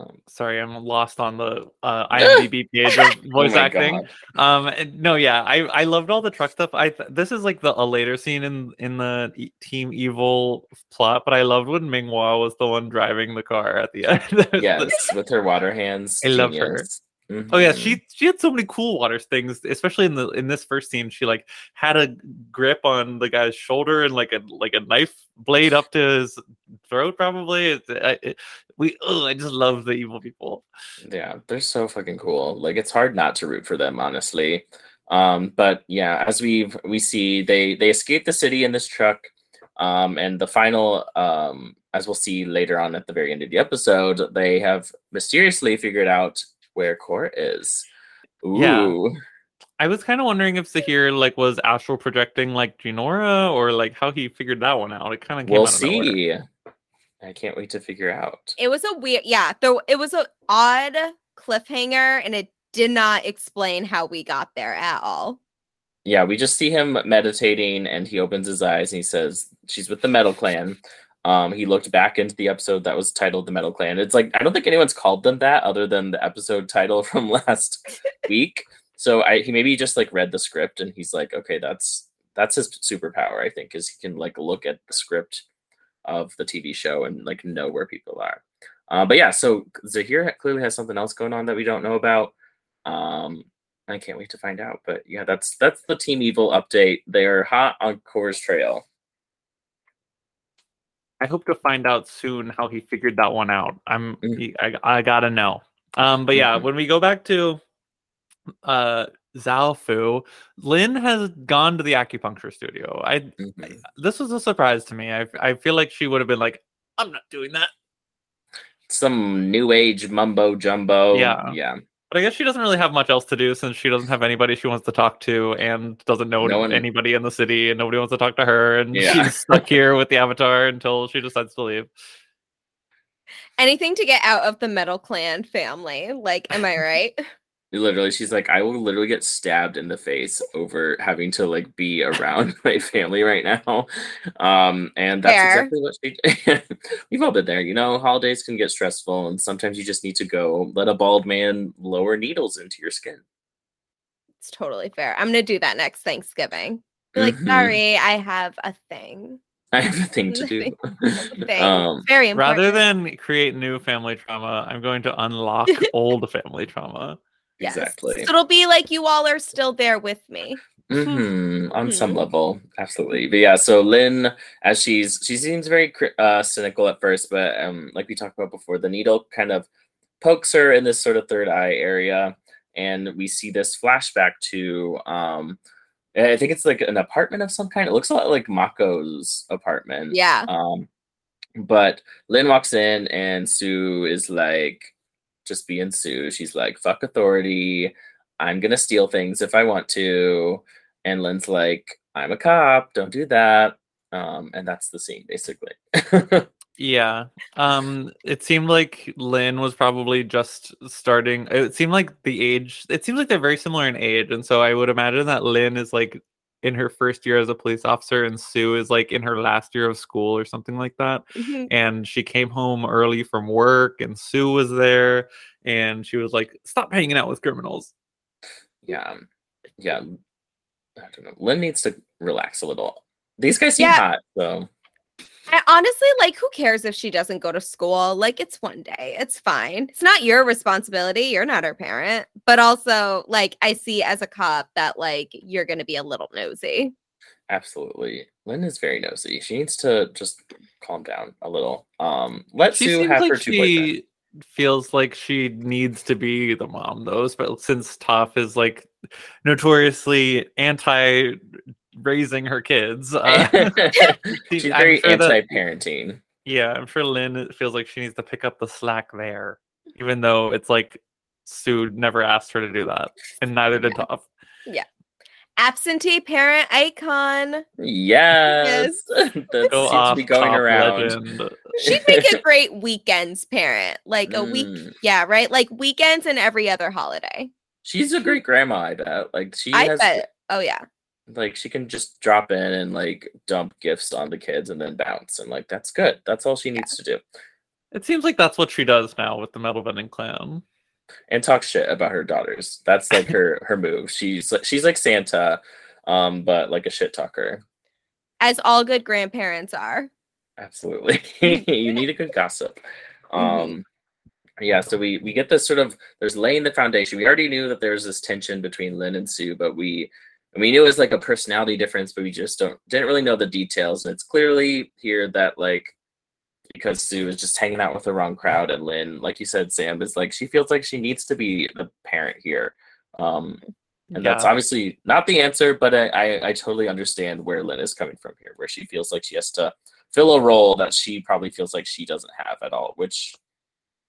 Um, sorry, I'm lost on the uh, IMDb page of oh voice oh acting. God. Um, no, yeah, I I loved all the truck stuff. I this is like the a later scene in in the e- Team Evil plot, but I loved when Ming Minghua was the one driving the car at the end.
yes, with her water hands.
I love her. Mm-hmm. Oh yeah, she she had so many cool water things, especially in the in this first scene. She like had a grip on the guy's shoulder and like a like a knife blade up to his throat. Probably it, it, we. Oh, I just love the evil people.
Yeah, they're so fucking cool. Like it's hard not to root for them, honestly. Um, but yeah, as we we see, they they escape the city in this truck. Um, and the final, um, as we'll see later on at the very end of the episode, they have mysteriously figured out where Korra is. Ooh. Yeah.
I was kind of wondering if Zahir like was astral projecting like Jinora or like how he figured that one out. It kind of
we'll see. Nowhere. I can't wait to figure out.
It was a weird, yeah. Though it was an odd cliffhanger, and it did not explain how we got there at all.
Yeah, we just see him meditating, and he opens his eyes and he says, "She's with the Metal Clan." Um, he looked back into the episode that was titled "The Metal Clan." It's like I don't think anyone's called them that other than the episode title from last week. So I he maybe just like read the script and he's like, okay, that's that's his superpower. I think is he can like look at the script of the TV show and like know where people are. Uh, but yeah, so Zahir clearly has something else going on that we don't know about. Um, I can't wait to find out. But yeah, that's that's the Team Evil update. They're hot on Korra's trail.
I hope to find out soon how he figured that one out. I'm mm-hmm. I, I gotta know. Um, but yeah, mm-hmm. when we go back to uh Zaofu, Lin has gone to the acupuncture studio. I, mm-hmm. I, this was a surprise to me. I I feel like she would have been like, I'm not doing that.
Some new age mumbo jumbo.
Yeah.
Yeah.
But I guess she doesn't really have much else to do since she doesn't have anybody she wants to talk to and doesn't know no one... anybody in the city and nobody wants to talk to her and yeah. she's stuck here with the avatar until she decides to leave.
Anything to get out of the Metal Clan family. Like, am I right?
literally she's like i will literally get stabbed in the face over having to like be around my family right now um and that's Fair. exactly what she we've all been there you know holidays can get stressful and sometimes you just need to go let a bald man lower needles into your skin
it's totally fair i'm gonna do that next thanksgiving be like mm-hmm. sorry i have a thing
I have a thing to do.
um, Very important.
Rather than create new family trauma, I'm going to unlock old family trauma.
Yes. Exactly. So it'll be like you all are still there with me.
Mm-hmm. On some mm-hmm. level, absolutely. But yeah, so Lin, as she's she seems very uh, cynical at first, but um, like we talked about before, the needle kind of pokes her in this sort of third eye area, and we see this flashback to um, I think it's like an apartment of some kind. It looks a lot like Mako's apartment.
Yeah.
Um, but Lin walks in, and Su is like, just being Su. She's like, fuck authority. I'm going to steal things if I want to. And Lin's like, I'm a cop. Don't do that. Um, and that's the scene basically.
yeah. Um, it seemed like Lin was probably just starting. It seemed like the age, it seems like they're very similar in age. And so I would imagine that Lin is like in her first year as a police officer and Su is like in her last year of school or something like that. Mm-hmm. And she came home early from work and Su was there and she was like, Stop hanging out with criminals.
Yeah. Yeah. I don't know. Lin needs to relax a little. These guys seem yeah. hot, so
I honestly like who cares if she doesn't go to school? Like it's one day. It's fine. It's not your responsibility. You're not her parent. But also like I see as a cop that like you're going to be a little nosy.
Absolutely. Lin is very nosy. She needs to just calm down a little. Um let she Su have like her two she
feels like she needs to be the mom though, but since Toph is like notoriously anti raising her kids. Uh,
She's very sure anti-parenting.
That, yeah, I'm sure Lin feels like she needs to pick up the slack there, even though it's like Su never asked her to do that, and neither did yeah. Toph.
Yeah. Absentee parent icon.
Yes. yes. that Go seems off, to be going around. Legend.
She'd make a great weekends parent. Like a mm. week. Yeah, right? Like weekends and every other holiday.
She's a great grandma, I bet. Like she
I
has
bet. Oh yeah
like she can just drop in and like dump gifts on the kids and then bounce and like that's good that's all she needs to do
It seems like that's what she does now with the metal bending clan.
And talk shit about her daughters. That's like her her move. She's she's like Santa, um, but like a shit talker.
As all good grandparents are.
Absolutely. you need a good gossip. Mm-hmm. Um yeah, so we we get this sort of there's laying the foundation. We already knew that there's this tension between Lin and Su, but we we knew it was like a personality difference, but we just don't didn't really know the details. And it's clearly here that like because Su is just hanging out with the wrong crowd, and Lin, like you said, Sam is like she feels like she needs to be the parent here. Um, and yeah. that's obviously not the answer, but I, I, I totally understand where Lin is coming from here, where she feels like she has to fill a role that she probably feels like she doesn't have at all, which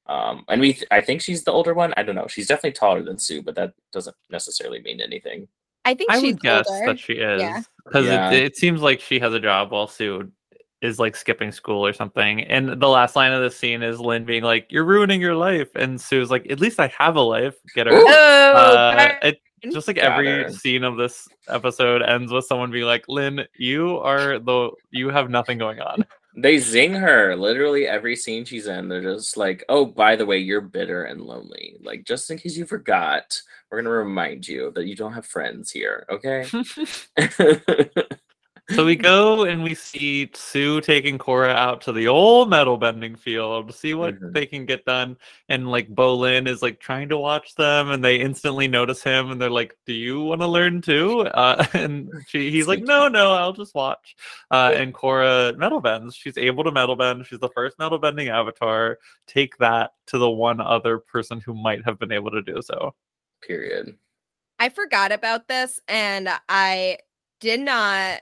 um, and we, th- I think she's the older one. I don't know. She's definitely taller than Su, but that doesn't necessarily mean anything.
I think
I
would
guess that she is because yeah. it, it, seems like she has a job while Su is like skipping school or something. And the last line of the scene is Lin being like, "You're ruining your life," and Su's like, "At least I have a life." Get her. Oh, uh, it, just like every scene of this episode ends with someone being like, "Lin, you are the you have nothing going on."
They zing her literally every scene she's in. They're just like, "Oh, by the way, you're bitter and lonely." Like, just in case you forgot, we're gonna remind you that you don't have friends here. Okay.
so we go and we see Su taking Korra out to the old metal bending field to see what mm-hmm. they can get done. And like Bolin is like trying to watch them, and they instantly notice him, and they're like, "Do you want to learn too?" Uh, and she, he's like, "No, no, I'll just watch." Uh, and Korra metal bends. She's able to metal bend. She's the first metal bending avatar. Take that to the one other person who might have been able to do so.
Period.
I forgot about this, and I did not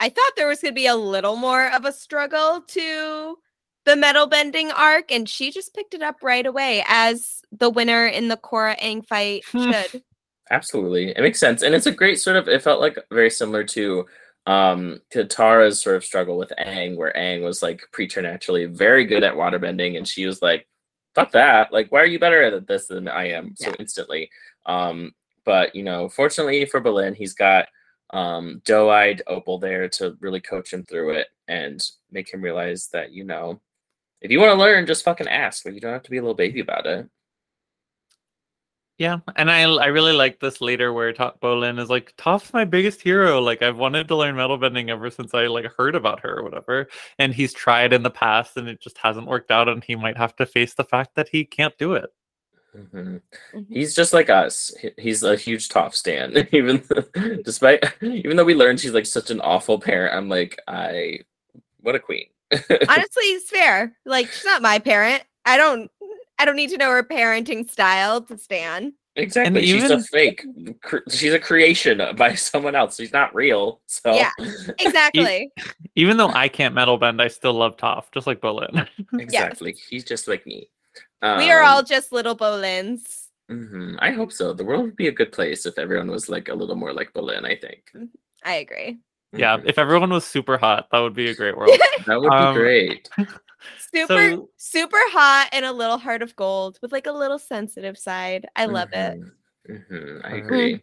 I thought there was going to be a little more of a struggle to the metal bending arc, and she just picked it up right away as the winner in the Korra Aang fight hmm. should.
Absolutely, it makes sense, and it's a great sort of. It felt like very similar to um Katara's sort of struggle with Aang, where Aang was like preternaturally very good at water bending, and she was like, "Fuck that! Like, why are you better at this than I am?" So yeah. instantly. Um, but you know, fortunately for Bolin, he's got um, doe-eyed opal there to really coach him through it and make him realize that you know if you want to learn just fucking ask but you don't have to be a little baby about it.
Yeah and i i really like this later where top bolin is like Toph's my biggest hero like i've wanted to learn metal bending ever since i like heard about her or whatever and he's tried in the past and it just hasn't worked out and he might have to face the fact that he can't do it
Mm-hmm. mm-hmm. He's just like us. He's a huge Toph stan. even despite even though we learned she's like such an awful parent, I'm like, I what a queen.
Honestly, it's fair. Like she's not my parent. I don't I don't need to know her parenting style to stan.
Exactly. Even, she's a fake. She's a creation by someone else. She's not real. So
yeah, exactly.
even though I can't metal bend, I still love Toph, just like Bolin.
exactly. Yes. He's just like me.
Um, we are all um, just little Bolins.
Mm-hmm. I hope so. The world would be a good place if everyone was like a little more like Bolin. I think. Mm-hmm.
I agree.
Yeah, mm-hmm. if everyone was super hot, that would be a great world.
that would um, be great.
super, so, super hot and a little heart of gold with like a little sensitive side. I love it.
Mm-hmm. I agree.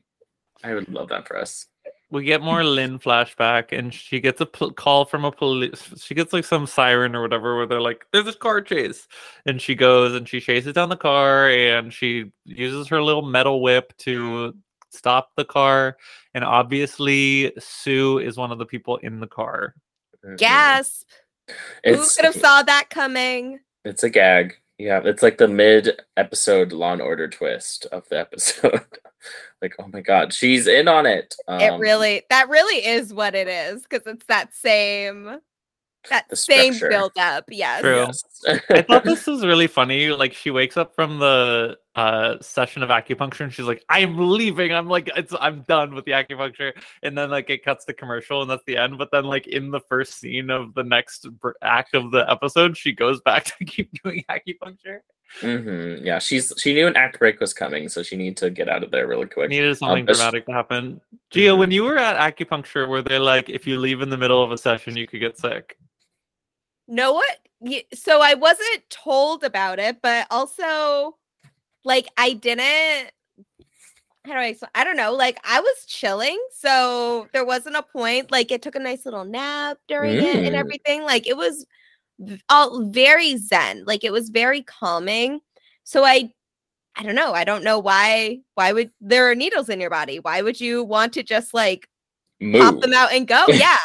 I would love that for us
we get more Lin flashback, and she gets a p- call from a police. She gets like some siren or whatever, where they're like, "There's this car chase," and she goes and she chases down the car, and she uses her little metal whip to stop the car. And obviously, Su is one of the people in the car.
Gasp! It's, Who could have saw that coming?
It's a gag. Yeah, it's like the mid episode Law and Order twist of the episode. like, oh my god, she's in on it.
Um, it really that really is what it is because it's that same that same build up. Yes. True.
yes. I thought this was really funny. Like she wakes up from the uh session of acupuncture and she's like, I'm leaving. I'm like, it's I'm done with the acupuncture. And then like it cuts the commercial and that's the end. But then like in the first scene of the next act of the episode, she goes back to keep doing acupuncture.
Mm-hmm. Yeah, she's she knew an act break was coming, so she needed to get out of there really quick.
Needed something um, dramatic to happen. Gia, mm-hmm. when you were at acupuncture, were they like, if you leave in the middle of a session, you could get sick?
Know what? So I wasn't told about it, but also, like, I didn't. How do I? I don't know. Like, I was chilling, so there wasn't a point. Like, it took a nice little nap during mm. it and mm. everything. Like, it was all very zen. Like it was very calming. So I I don't know. I don't know why why would there are needles in your body? Why would you want to just like Move. pop them out and go? Yeah.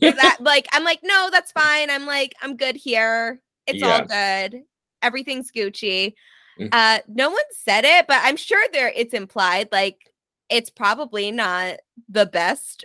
that like I'm like, no, that's fine. I'm like, I'm good here. It's yeah. all good. Everything's Gucci. Mm. Uh no one said it, but I'm sure there it's implied like it's probably not the best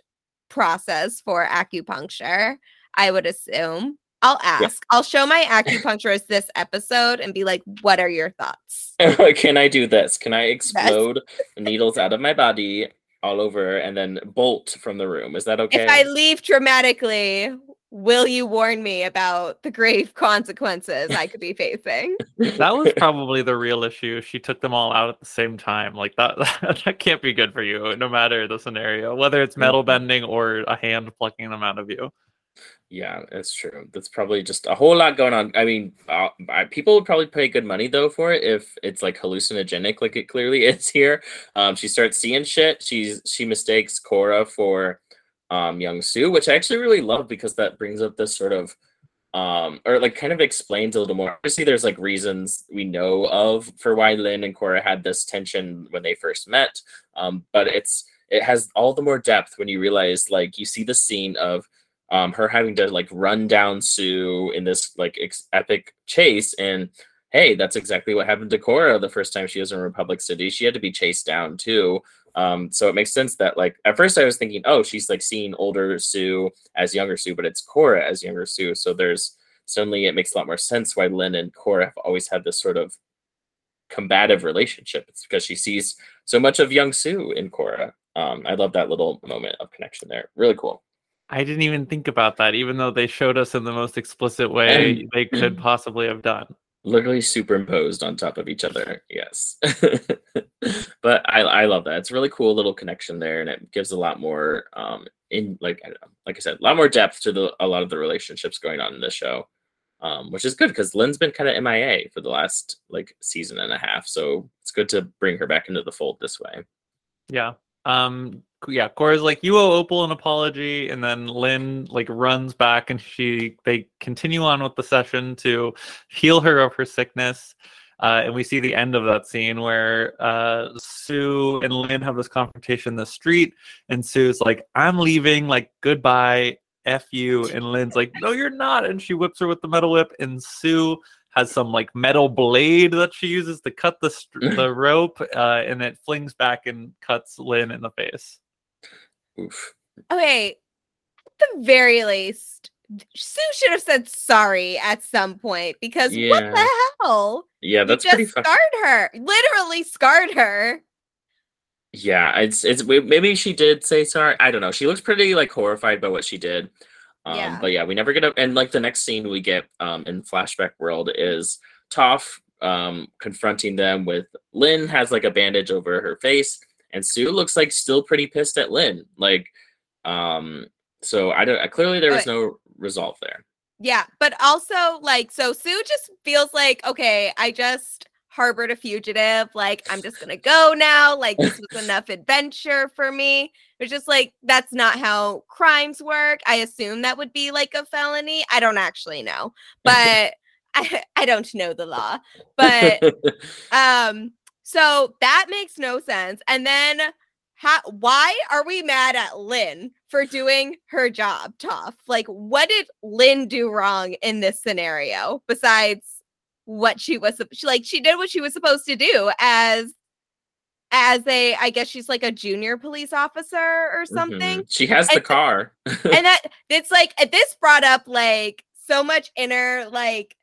process for acupuncture, I would assume. I'll ask. Yeah. I'll show my acupuncturist this episode and be like, "What are your thoughts?"
Can I do this? Can I explode needles out of my body all over and then bolt from the room? Is that okay?
If I leave dramatically, will you warn me about the grave consequences I could be facing?
that was probably the real issue. She took them all out at the same time. Like that that can't be good for you no matter the scenario, whether it's metal mm-hmm. bending or a hand plucking them out of you.
Yeah, that's true. That's probably just a whole lot going on. I mean, uh, I, people would probably pay good money though for it if it's like hallucinogenic, like it clearly is here. Um, she starts seeing shit. She's she mistakes Korra for um, Young Su, which I actually really love because that brings up this sort of um, or like kind of explains a little more. Obviously, there's like reasons we know of for why Lin and Korra had this tension when they first met. Um, but it's it has all the more depth when you realize like you see the scene of um, her having to like run down Su in this like ex- epic chase and hey that's exactly what happened to Korra the first time she was in Republic City she had to be chased down too um, so it makes sense that like at first I was thinking, oh, she's like seeing older Su as younger Su, but it's Korra as younger Su. So there's suddenly it makes a lot more sense why Lin and Korra have always had this sort of combative relationship. It's because she sees so much of young Su in Korra. Um, I love that little moment of connection there. Really cool.
I didn't even think about that, even though they showed us in the most explicit way and, they could possibly have done
literally superimposed on top of each other. Yes. but I, I love that. It's a really cool little connection there and it gives a lot more um in like I know, like I said, a lot more depth to the a lot of the relationships going on in the show. Um, which is good because Lin's been kind of MIA for the last like season and a half. So it's good to bring her back into the fold this way.
Yeah. Um, yeah, Korra's like, you owe Opal an apology, and then Lin like runs back and she they continue on with the session to heal her of her sickness. Uh, and we see the end of that scene where uh, Su and Lin have this confrontation in the street, and Su's like, I'm leaving, like, goodbye, F you. And Lin's like, No, you're not. And she whips her with the metal whip, and Su has some like metal blade that she uses to cut the, the rope, uh, and it flings back and cuts Lin in the face.
Oof. Okay, at the very least, Su should have said sorry at some point because yeah. what the hell?
Yeah, that's
you just
pretty
scarred her. Literally scarred her.
Yeah, it's it's maybe she did say sorry. I don't know. She looks pretty like horrified by what she did. Um, yeah. But yeah, we never get up. And like the next scene we get um, in flashback world is Toph um, confronting them with Lin has like a bandage over her face and Su looks like still pretty pissed at Lin. Like, um, so I don't. Clearly, there was no resolve there.
Yeah, but also like, so Su just feels like, okay, I just harbored a fugitive. Like, I'm just gonna go now. Like, this was enough adventure for me. It's just like that's not how crimes work. I assume that would be like a felony. I don't actually know, but. I, I don't know the law, but um so that makes no sense. And then how, why are we mad at Lin for doing her job, Toph? Like, what did Lin do wrong in this scenario besides what she was she like she did what she was supposed to do as as a I guess she's like a junior police officer or something. Mm-hmm.
She has the car.
and that it's like this brought up like so much inner like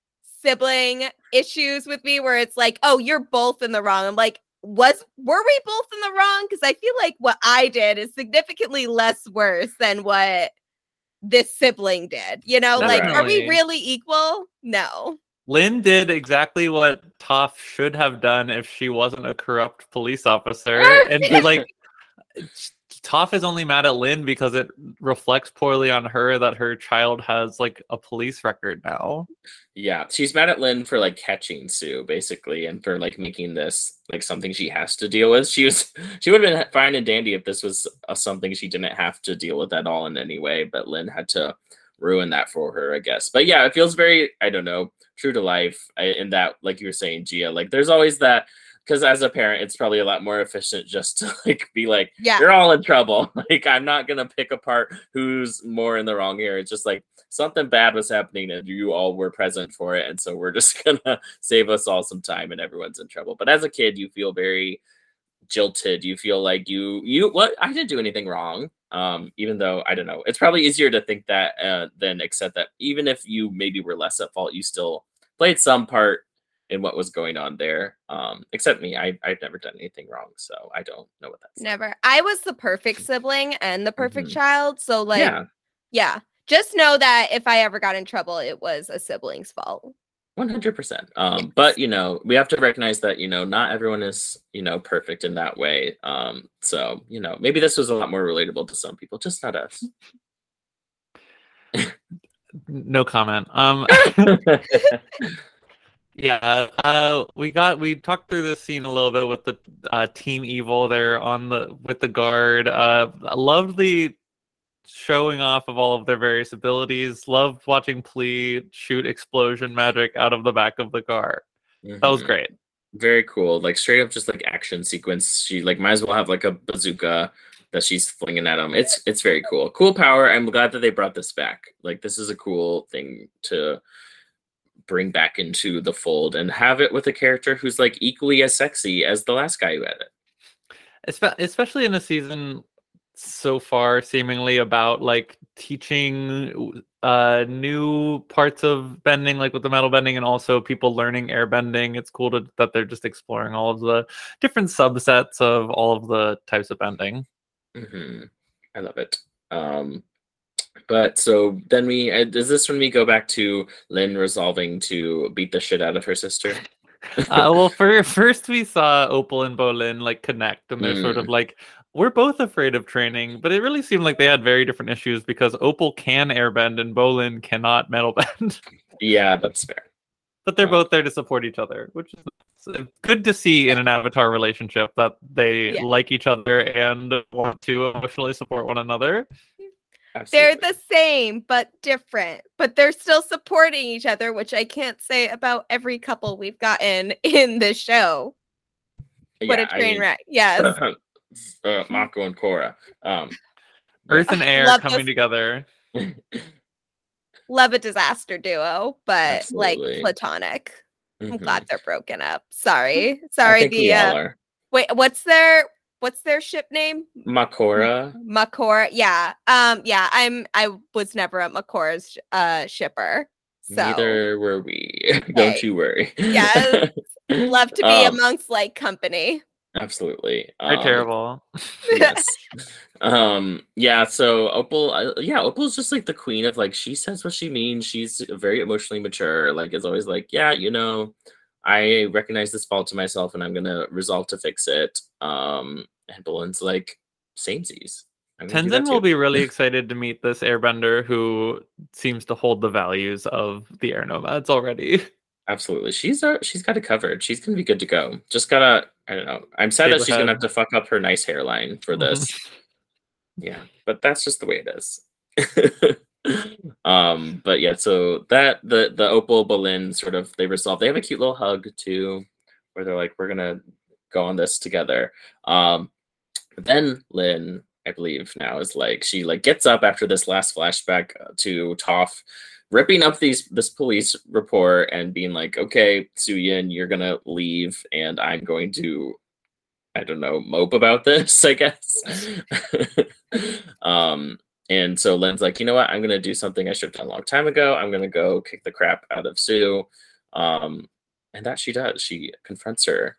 sibling issues with me where it's like, oh, you're both in the wrong. I'm like, was were we both in the wrong? Because I feel like what I did is significantly less worse than what this sibling did. You know, like, are we really equal? No.
Lin did exactly what Toph should have done if she wasn't a corrupt police officer. and like Toph is only mad at Lin because it reflects poorly on her that her child has like a police record now.
Yeah, she's mad at Lin for like catching Su basically and for like making this like something she has to deal with. She was she would have been fine and dandy if this was something she didn't have to deal with at all in any way, but Lin had to ruin that for her, I guess. But yeah, it feels very, I don't know, true to life in that, like you were saying, Gia, like there's always that because as a parent, it's probably a lot more efficient just to like be like, yeah. you're all in trouble. Like I'm not gonna pick apart who's more in the wrong here. It's just like something bad was happening and you all were present for it, and so we're just gonna save us all some time and everyone's in trouble. But as a kid, you feel very jilted. You feel like you you what I didn't do anything wrong. Um, even though I don't know, it's probably easier to think that uh, than accept that even if you maybe were less at fault, you still played some part in what was going on there. Um, except me, I, I've never done anything wrong, so I don't know what that's.
Never. Like. I was the perfect sibling and the perfect mm-hmm. child, so like, yeah. yeah. Just know that if I ever got in trouble, it was a sibling's fault.
One hundred percent. Um, but you know, we have to recognize that you know not everyone is you know perfect in that way. Um, so you know, maybe this was a lot more relatable to some people, just not us.
no comment. Um. Yeah, uh, we got we talked through this scene a little bit with the uh, Team Evil there on the with the guard. Uh, I loved the showing off of all of their various abilities. Loved watching P'Li shoot explosion magic out of the back of the car. Mm-hmm. That was mm-hmm. great.
Very cool. Like straight up, just like action sequence. She like might as well have like a bazooka that she's flinging at him. It's it's very cool. Cool power. I'm glad that they brought this back. Like this is a cool thing to bring back into the fold and have it with a character who's like equally as sexy as the last guy who had
it. Especially in a season so far seemingly about like teaching uh new parts of bending like with the metal bending and also people learning air bending it's cool to, that they're just exploring all of the different subsets of all of the types of bending
mm-hmm. i love it um but so then we uh, does this when we go back to Lin resolving to beat the shit out of her sister?
uh, well, for, first we saw Opal and Bolin like connect, and they're mm. sort of mm. like, we're both afraid of training, but it really seemed like they had very different issues because Opal can airbend and Bolin cannot metal bend.
yeah, that's fair.
But they're both there to support each other, which is good to see in an avatar relationship that they yeah. like each other and want to emotionally support one another.
Absolutely. They're the same but different, but they're still supporting each other, which I can't say about every couple we've gotten in this show. Yeah, what a train I mean, wreck! Yes,
uh, Mako and Korra, um,
Earth and Air coming those... together.
Love a disaster duo, but Absolutely. like platonic. Mm-hmm. I'm glad they're broken up. Sorry, sorry. the uh, wait, what's their what's their ship name?
Makora.
Makora. Yeah. Um. Yeah. I'm. I was never a Makora's uh shipper. So.
Neither were we. Don't you worry.
Yeah. Love to be um, amongst like company.
Absolutely.
They're um, terrible.
yes. um. Yeah. So Opal. Uh, yeah. Opal's just like the queen of like she says what she means. She's very emotionally mature. Like is always like yeah. You know. I recognize this fault to myself and I'm gonna resolve to fix it. Um, and Bolin's like samesies.
Tenzin will be really excited to meet this airbender who seems to hold the values of the air nomads already.
Absolutely. She's uh, she's got it covered. She's gonna be good to go. Just gotta I don't know. I'm sad that she's gonna have to fuck up her nice hairline for this. yeah, but that's just the way it is. Um, but yeah, so that the the Opal Bolin sort of they resolve. They have a cute little hug too, where they're like, we're gonna go on this together. Um, then Lin, I believe now is like she like gets up after this last flashback uh, to Toph ripping up these this police report and being like, okay, Suyin, you're gonna leave, and I'm going to, I don't know, mope about this, I guess. um, and so Lin's like, you know what, I'm gonna do something I should have done a long time ago. I'm gonna go kick the crap out of Su. Um, and that she does. She confronts her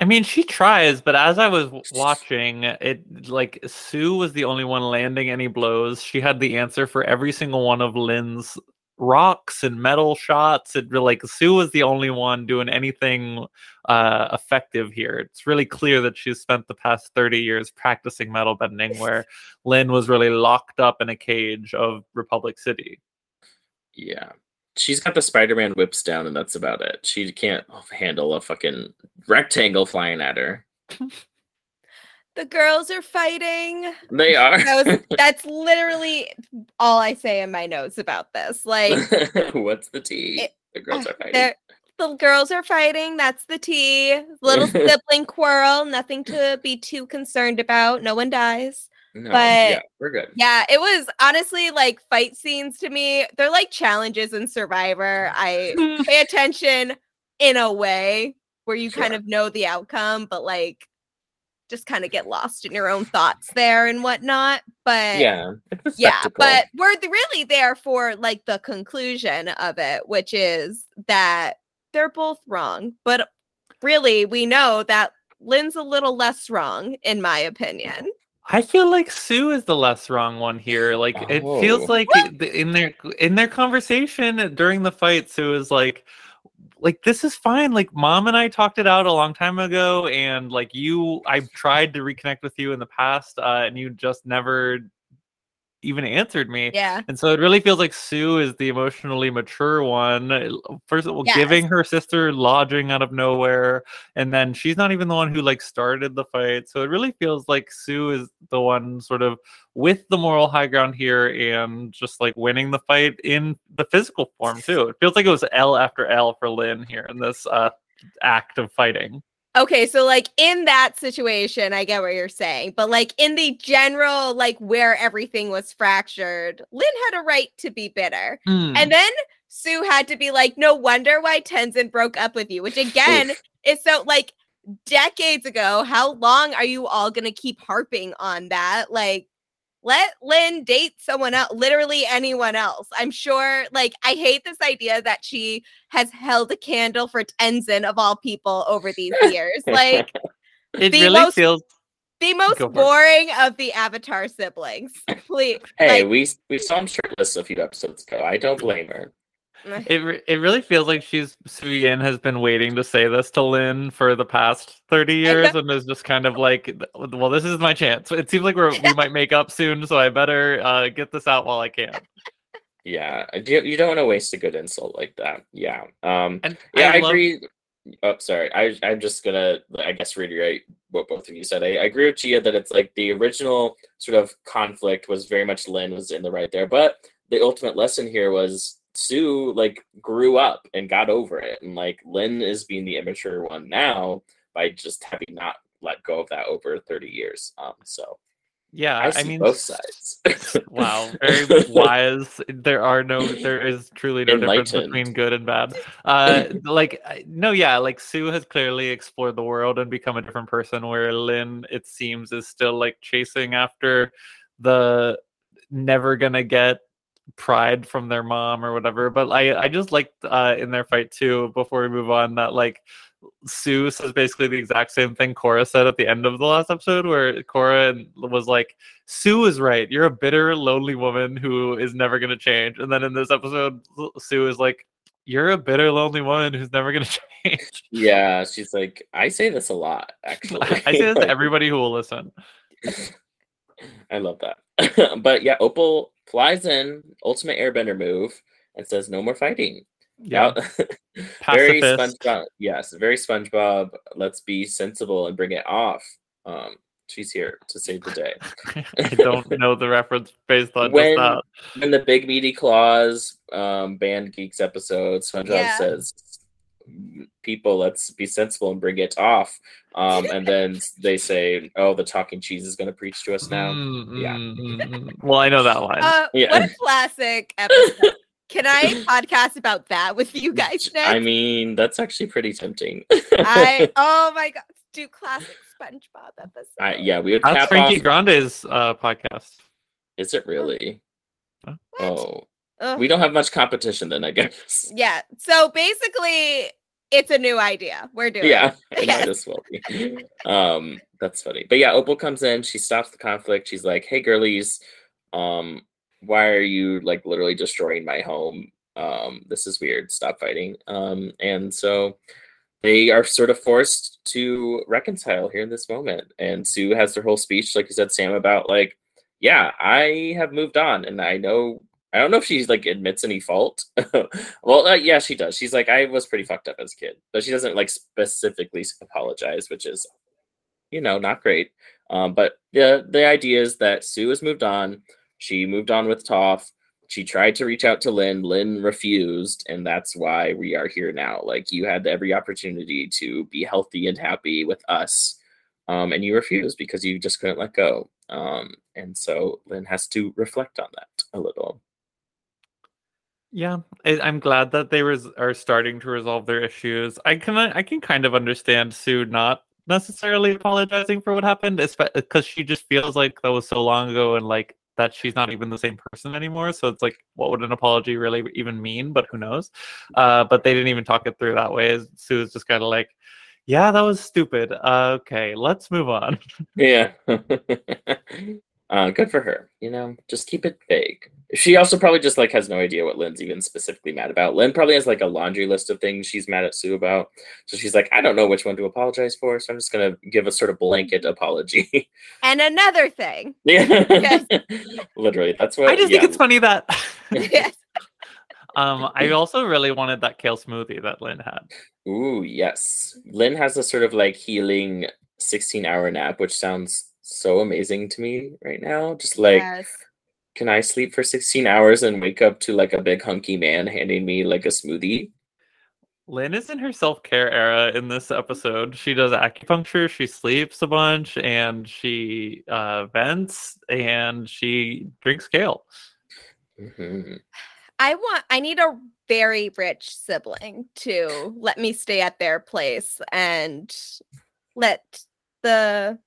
I mean, she tries, but as I was watching, it like Su was the only one landing any blows. She had the answer for every single one of Lin's rocks and metal shots. It like Su was the only one doing anything uh, effective here. It's really clear that she's spent the past 30 years practicing metal bending, where Lin was really locked up in a cage of Republic City.
Yeah, she's got the Spider-Man whips down, and that's about it. She can't handle a fucking rectangle flying at her.
the girls are fighting.
They are.
That was, that's literally all I say in my notes about this. Like,
what's the tea? It, the girls ah, are
fighting. The girls are fighting. That's the tea. Little sibling quarrel. Nothing to be too concerned about. No one dies. No, but
yeah, we're good.
Yeah, it was honestly like fight scenes to me. They're like challenges in Survivor. I pay attention in a way where you sure. kind of know the outcome, but like just kind of get lost in your own thoughts there and whatnot. But
yeah,
yeah, but we're really there for like the conclusion of it, which is that they're both wrong. But really, we know that Lin's a little less wrong, in my opinion.
I feel like Su is the less wrong one here. Like oh. it feels oh. like in their in their conversation during the fight, Su is like, like this is fine like mom and i talked it out a long time ago and like you i've tried to reconnect with you in the past uh, and you just never even answered me.
Yeah.
And so it really feels like Su is the emotionally mature one. Uh, first of all, yes. giving her sister lodging out of nowhere. And then she's not even the one who like started the fight. So it really feels like Su is the one sort of with the moral high ground here and just like winning the fight in the physical form too. It feels like it was L after L for Lin here in this uh act of fighting.
Okay, so like in that situation, I get what you're saying, but like in the general, like where everything was fractured, Lin had a right to be bitter. Mm. And then Su had to be like, no wonder why Tenzin broke up with you, which again is so like decades ago. How long are you all going to keep harping on that? Like, let Lin date someone else, literally anyone else. I'm sure, like, I hate this idea that she has held a candle for Tenzin of all people over these years. Like,
it really most, feels
the most boring of the Avatar siblings. Please.
Hey, like, we we saw him shirtless a few episodes ago. I don't blame her.
It it really feels like she's Suyin has been waiting to say this to Lin for the past 30 years and is just kind of like well this is my chance. It seems like we're we might make up soon so I better uh, get this out while I can.
Yeah, you you don't want to waste a good insult like that. Yeah. Um and yeah, I, I love... agree. Oh, sorry. I I'm just gonna I guess reiterate what both of you said. I, I agree with Gia that it's like the original sort of conflict was very much Lin was in the right there, but the ultimate lesson here was Su like grew up and got over it, and like Lin is being the immature one now by just having not let go of that over thirty years. Um, so
yeah,
I, I
mean
both sides.
wow, very wise. There are no, there is truly no difference between good and bad. Uh, like no, yeah, like Su has clearly explored the world and become a different person, where Lin, it seems, is still like chasing after the never gonna get pride from their mom or whatever. But I I just liked uh, in their fight too. Before we move on, that like Su says basically the exact same thing Korra said at the end of the last episode, where Korra was like, "Su is right. You're a bitter, lonely woman who is never going to change." And then in this episode, Su is like, "You're a bitter, lonely woman who's never going to change."
Yeah, she's like, I say this a lot. Actually,
I say this to everybody who will listen.
I love that. but yeah, Opal flies in, ultimate airbender move, and says, No more fighting.
Yeah.
very SpongeBob. Yes, very SpongeBob. Let's be sensible and bring it off. Um, she's here to save the day.
I don't know the reference based on when, that.
When the Big Meaty Claws um, Band Geeks episode, SpongeBob yeah. says, people let's be sensible and bring it off. Um, and then they say oh the talking cheese is going to preach to us now. Mm, yeah. mm,
mm, well i know that line.
Uh, yeah. what a classic episode. Can i podcast about that with you guys next?
i mean that's actually pretty tempting.
I oh my god do classic spongebob episode.
uh, yeah we would
that's frankie off... grande's uh, podcast.
Is it really? What? oh Ugh. We don't have much competition then, I guess.
Yeah. So basically, it's a new idea. We're doing.
Yeah, it might as well be. Um, that's funny. But yeah, Opal comes in. She stops the conflict. She's like, "Hey, girlies, um, why are you like literally destroying my home? Um, this is weird. Stop fighting." Um, and so they are sort of forced to reconcile here in this moment. And Su has her whole speech, like you said, Sam, about like, yeah, I have moved on, and I know I don't know if she's like admits any fault. well, uh, yeah, she does. She's like, I was pretty fucked up as a kid, but she doesn't like specifically apologize, which is, you know, not great. Um, but the the idea is that Su has moved on. She moved on with Toph. She tried to reach out to Lin. Lin refused, and that's why we are here now. Like you had every opportunity to be healthy and happy with us, um, and you refused because you just couldn't let go. Um, and so Lin has to reflect on that a little.
Yeah, I'm glad that they res- are starting to resolve their issues. I can I can kind of understand Su not necessarily apologizing for what happened, because she just feels like that was so long ago and like that she's not even the same person anymore. So it's like, what would an apology really even mean? But who knows? Uh, but they didn't even talk it through that way. Su is just kind of like, yeah, that was stupid. Uh, okay, let's move on.
yeah. uh, good for her. You know, just keep it vague. She also probably just like has no idea what Lin's even specifically mad about. Lin probably has like a laundry list of things she's mad at Su about. So she's like, I don't know which one to apologize for. So I'm just gonna give a sort of blanket apology.
And another thing.
Yeah. Literally. That's what
I just yeah. think it's funny that yes. Um, I also really wanted that kale smoothie that Lin had.
Ooh, yes. Lin has a sort of like healing 16 hour nap, which sounds so amazing to me right now. Just like, yes. can I sleep for 16 hours and wake up to like a big hunky man handing me like a smoothie?
Lin is in her self care era in this episode. She does acupuncture, she sleeps a bunch, and she uh, vents and she drinks kale.
Mm-hmm. I want I need a very rich sibling to let me stay at their place and let the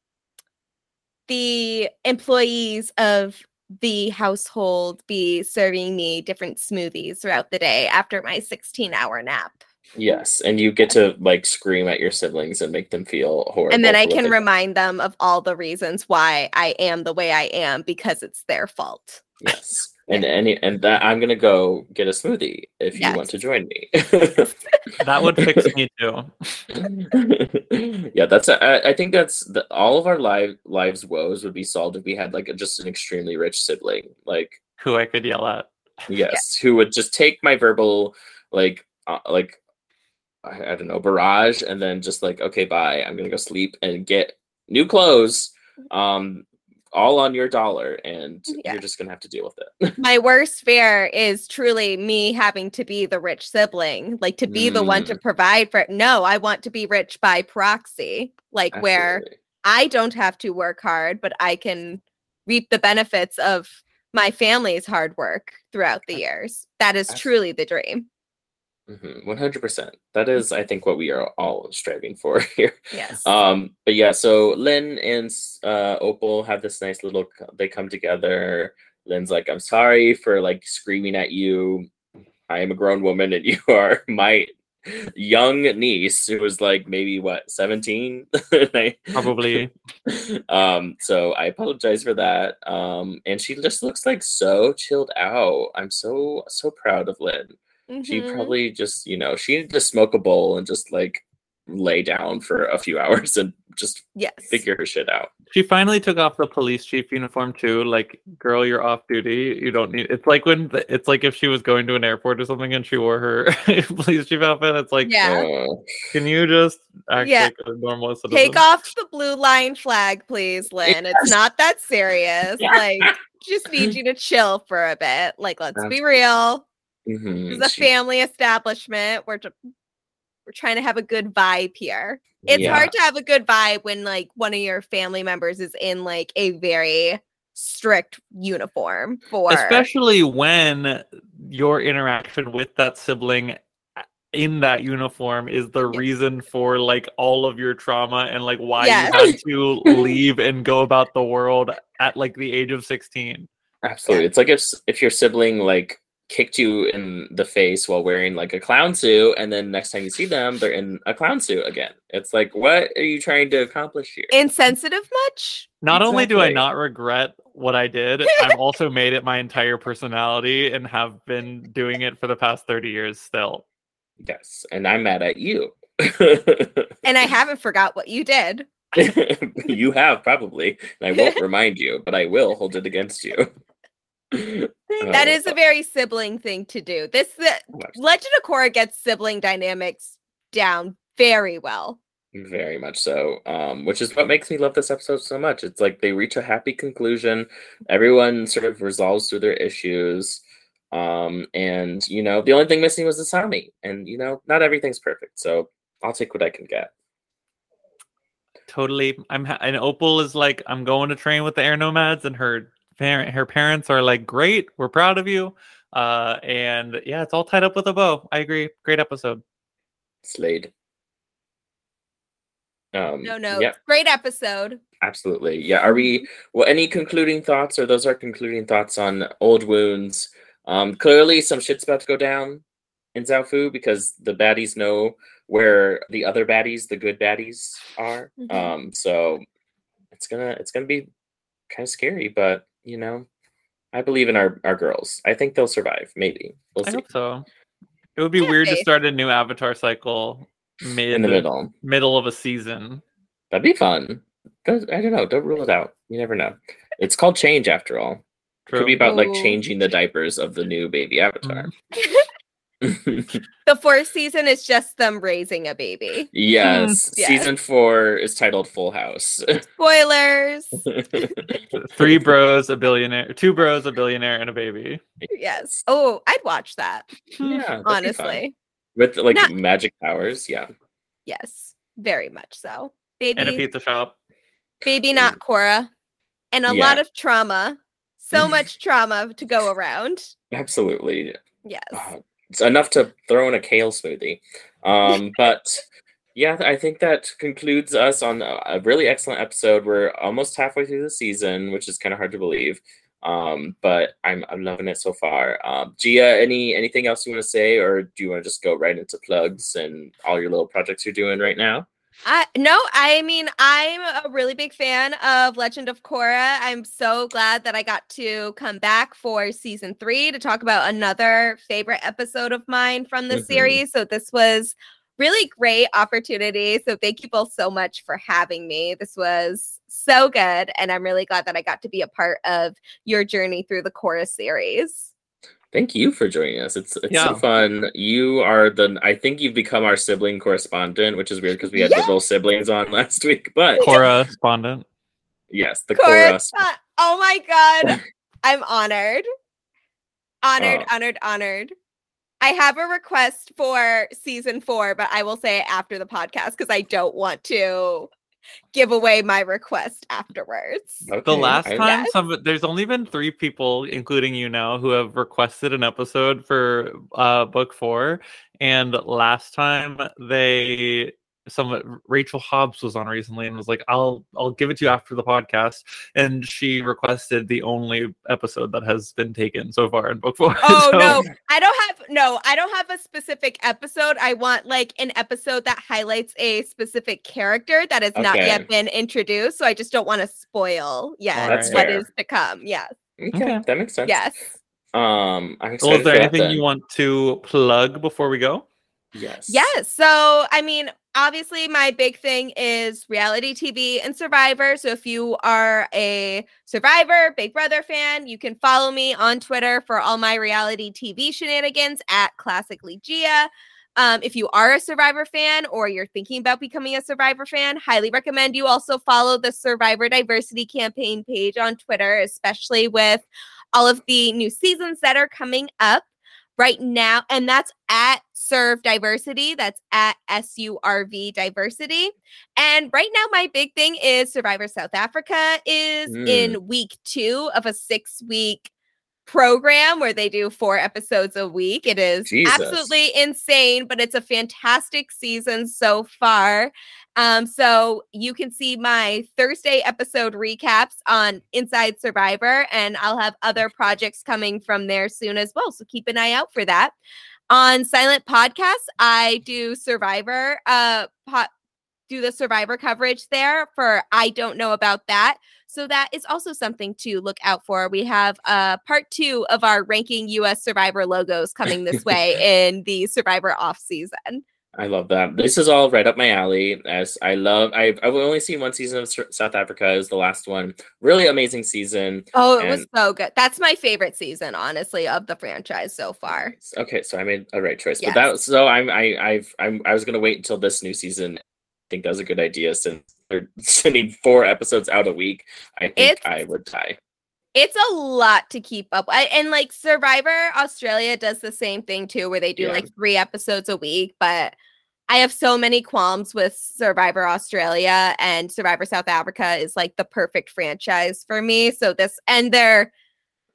the employees of the household be serving me different smoothies throughout the day after my 16 hour nap.
Yes, and you get to like scream at your siblings and make them feel horrible.
And then I can remind them of all the reasons why I am the way I am because it's their fault.
Yes and any and that I'm gonna go get a smoothie if yes. you want to join me.
that would fix me too.
yeah, that's a, I think that's the, all of our live lives woes would be solved if we had like a, just an extremely rich sibling, like
who I could yell at.
Yes, yeah. who would just take my verbal like uh, like I, I don't know barrage and then just like okay bye I'm gonna go sleep and get new clothes um all on your dollar and yeah. you're just gonna have to deal with it
my worst fear is truly me having to be the rich sibling like to be mm. the one to mm. provide for it no i want to be rich by proxy like Absolutely. where i don't have to work hard but i can reap the benefits of my family's hard work throughout the years that is truly the dream
Mm-hmm, 100%. That is, I think, what we are all striving for here.
Yes.
Um, but yeah, so Lin and uh, Opal have this nice little, they come together. Lin's like, I'm sorry for like screaming at you. I am a grown woman and you are my young niece who was like maybe what 17
probably
um so i apologize for that um and she just looks like so chilled out i'm so so proud of lin Mm-hmm. She probably just, you know, she needed to smoke a bowl and just like lay down for a few hours and just
yes.
figure her shit out.
She finally took off the police chief uniform too. Like, girl, you're off duty. You don't need. It's like when the, it's like if she was going to an airport or something and she wore her police chief outfit. It's like,
yeah.
Can you just act yeah. like a normal citizen?
Take off the blue line flag, please, Lin. Yes. It's not that serious. Yeah. Like, just need you to chill for a bit. Like, let's That's- be real. Mm-hmm. It's a she... family establishment. We're just, we're trying to have a good vibe here. It's yeah. hard to have a good vibe when like one of your family members is in like a very strict uniform for
especially when your interaction with that sibling uh, in that uniform is the yes. reason for like all of your trauma and like why yes. you had to leave and go about the world at like the age of 16
absolutely yeah. it's like if if your sibling like kicked you in the face while wearing like a clown suit and then next time you see them they're in a clown suit again. It's like what are you trying to accomplish here?
Insensitive much?
Not exactly. only do i not regret what i did i've also made it my entire personality and have been doing it for the past 30 years still.
Yes and i'm mad at you.
And i haven't forgot what you did.
You have probably and i won't remind you but i will hold it against you
that is a very sibling thing to do. This the Legend of Korra gets sibling dynamics down very well.
Very much so. Um, which is what makes me love this episode so much. It's like they reach a happy conclusion. Everyone sort of resolves through their issues. Um, and you know, the only thing missing was the Asami. And you know, not everything's perfect. So I'll take what I can get.
Totally. I'm ha- and Opal is like, I'm going to train with the air nomads, and her parent her parents are like, Great, we're proud of you. Uh, and yeah, it's all tied up with a bow. I agree. Great episode.
Slade.
Um, no, no, yeah. great episode.
Absolutely, yeah. Are we? Mm-hmm. Well, any concluding thoughts, or those are concluding thoughts on old wounds? Um, clearly, some shit's about to go down in Zaofu because the baddies know where the other baddies, the good baddies, are. Mm-hmm. Um, so it's gonna it's gonna be kind of scary, but you know, I believe in our our girls. I think they'll survive. Maybe
we'll I see. hope so. It would be yeah, weird to start a new Avatar cycle mid
in the middle
middle of a season.
That'd be fun. I don't know. Don't rule it out. You never know. It's called change after all. True. It could be about Ooh. like changing the diapers of the new baby avatar. Mm.
the fourth season is just them raising a baby.
Yes. yes. Season four is titled Full House.
Spoilers.
Three bros, a billionaire, two bros, a billionaire, and a baby.
Yes. Oh, I'd watch that. Yeah. Honestly.
With like Not- magic powers. Yeah.
Yes. Very much so.
Baby. And a pizza shop.
Baby not Korra. And a yeah. lot of trauma. So much trauma to go around.
Absolutely.
Yes. Uh,
it's enough to throw in a kale smoothie. Um, but yeah, I think that concludes us on a really excellent episode. We're almost halfway through the season, which is kind of hard to believe. Um, but I'm I'm loving it so far. Um, Gia, any anything else you want to say, or do you want to just go right into plugs and all your little projects you're doing right now?
I no, I mean I'm a really big fan of Legend of Korra. I'm so glad that I got to come back for season 3 to talk about another favorite episode of mine from the mm-hmm. series. So this was really great opportunity. So thank you both so much for having me. This was so good and I'm really glad that I got to be a part of your journey through the Korra series.
Thank you for joining us. It's it's yeah. so fun. You are the I think you've become our sibling correspondent, which is weird because we had yeah. little siblings on last week. But
correspondent.
Yes, the Korra.
Oh my god. I'm honored. Honored, uh, honored, honored. I have a request for season four, but I will say it after the podcast because I don't want to give away my request afterwards.
Okay. The last time, yes. some there's only been three people, including you now, who have requested an episode for uh, book four, and last time they some Rachel Hobbs was on recently and was like, "I'll I'll give it to you after the podcast," and she requested the only episode that has been taken so far in book four.
Oh so... no, I don't have no, I don't have a specific episode. I want like an episode that highlights a specific character that has okay. not yet been introduced. So I just don't want to spoil yet right. what is to come. Yes.
Okay. okay, that makes sense.
Yes.
Um, I'm
excited. Well, is there anything you want to plug before we go?
Yes.
Yes. So, I mean, obviously my big thing is reality TV and Survivor. So if you are a Survivor, Big Brother fan, you can follow me on Twitter for all my reality TV shenanigans at Classically Gia. Um, if you are a Survivor fan or you're thinking about becoming a Survivor fan, highly recommend you also follow the Survivor Diversity Campaign page on Twitter, especially with all of the new seasons that are coming up right now, and that's at Serve Diversity. That's at S U R V Diversity. And right now, my big thing is Survivor South Africa is mm. in week two of a six week program where they do four episodes a week. It is Jesus. absolutely insane, but it's a fantastic season so far. Um, so you can see my Thursday episode recaps on Inside Survivor, and I'll have other projects coming from there soon as well. So keep an eye out for that. On Silent Podcasts, I do Survivor uh po- do the survivor coverage there for I don't know about that. So that is also something to look out for. We have uh part 2 of our ranking US survivor logos coming this way in the survivor off season.
I love that. This is all right up my alley. As I love, I've, I've only seen one season of South Africa. Is the last one really amazing season?
Oh, it and... was so good. That's my favorite season, honestly, of the franchise so far.
Okay, so I made a right choice. Yes. But that so I'm I I've I'm I was gonna wait until this new season I think that's a good idea since they're sending four episodes out a week. I think it's, I would die.
It's a lot to keep up. I, and like Survivor Australia does the same thing too, where they do yeah. like three episodes a week. But I have so many qualms with Survivor Australia and Survivor South Africa is like the perfect franchise for me. So this and their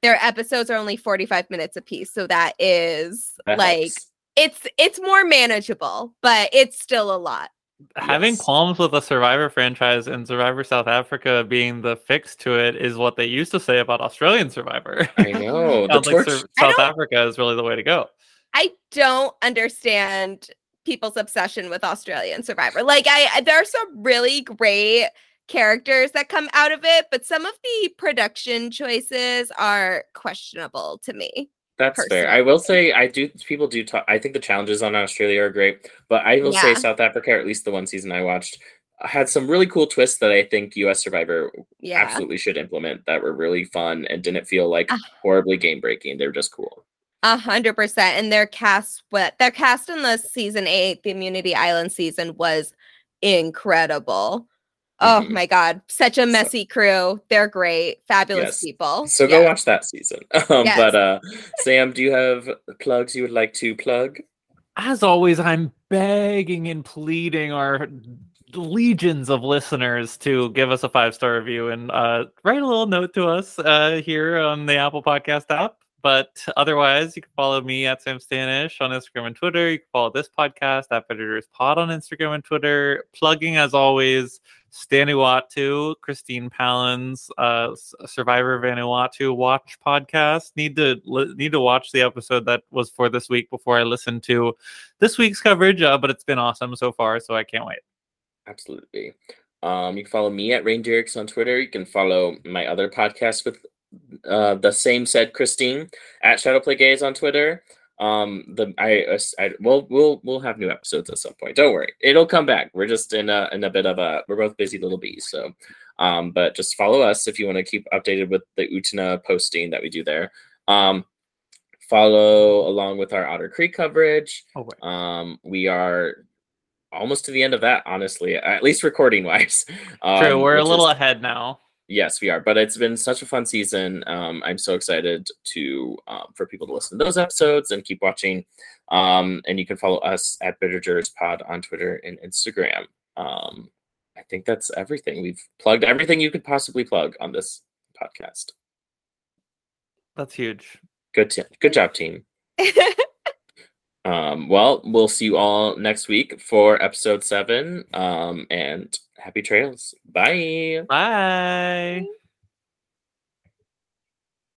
their episodes are only 45 minutes a piece. So that is that like helps. it's it's more manageable, but it's still a lot
having yes. qualms with a Survivor franchise and Survivor South Africa being the fix to it is what they used to say about Australian Survivor.
I know.
Sounds like Sur- South Africa is really the way to go.
I don't understand people's obsession with Australian Survivor. Like I there are some really great characters that come out of it, but some of the production choices are questionable to me.
That's personally. fair. I will say I do people do talk I think the challenges on Australia are great, but I will yeah. say South Africa, or at least the one season I watched, had some really cool twists that I think US Survivor yeah. absolutely should implement that were really fun and didn't feel like uh, horribly game breaking. They're just cool.
A hundred percent. And their cast what their cast in the season eight, the Immunity Island season was incredible. Oh mm-hmm. my god, such a messy so, crew. They're great, fabulous yes. people.
So yeah. go watch that season. Um, yes. But uh, Sam, do you have plugs you would like to plug?
As always, I'm begging and pleading our legions of listeners to give us a five star review and uh, write a little note to us uh, here on the Apple Podcast app. But otherwise, you can follow me at Sam Stanish on Instagram and Twitter. You can follow this podcast at Editors Pod on Instagram and Twitter. Plugging as always Vanuatu, Christine Palin's uh, Survivor Vanuatu watch podcast. Need to li- need to watch the episode that was for this week before I listen to this week's coverage. Uh, but it's been awesome so far, so I can't wait.
Absolutely. Um, you can follow me at Rain Derricks on Twitter. You can follow my other podcast with uh, the same said Christine at Shadowplay Gaze on Twitter. Um, the I, I we'll we'll we'll have new episodes at some point. Don't worry, it'll come back. We're just in a in a bit of a we're both busy little bees. So, um, but just follow us if you want to keep updated with the Utena posting that we do there. Um, follow along with our Otter Creek coverage. Oh, um, we are almost to the end of that, honestly, at least recording wise.
Um, True, we're a little is, ahead now.
Yes, we are. But it's been such a fun season. Um, I'm so excited to um, for people to listen to those episodes and keep watching. Um, and you can follow us at Bitter Jurors Pod on Twitter and Instagram. Um, I think that's everything. We've plugged everything you could possibly plug on this podcast.
That's huge.
Good, t- good job, team. um, well, we'll see you all next week for episode seven. Um, and happy trails. Bye.
Bye.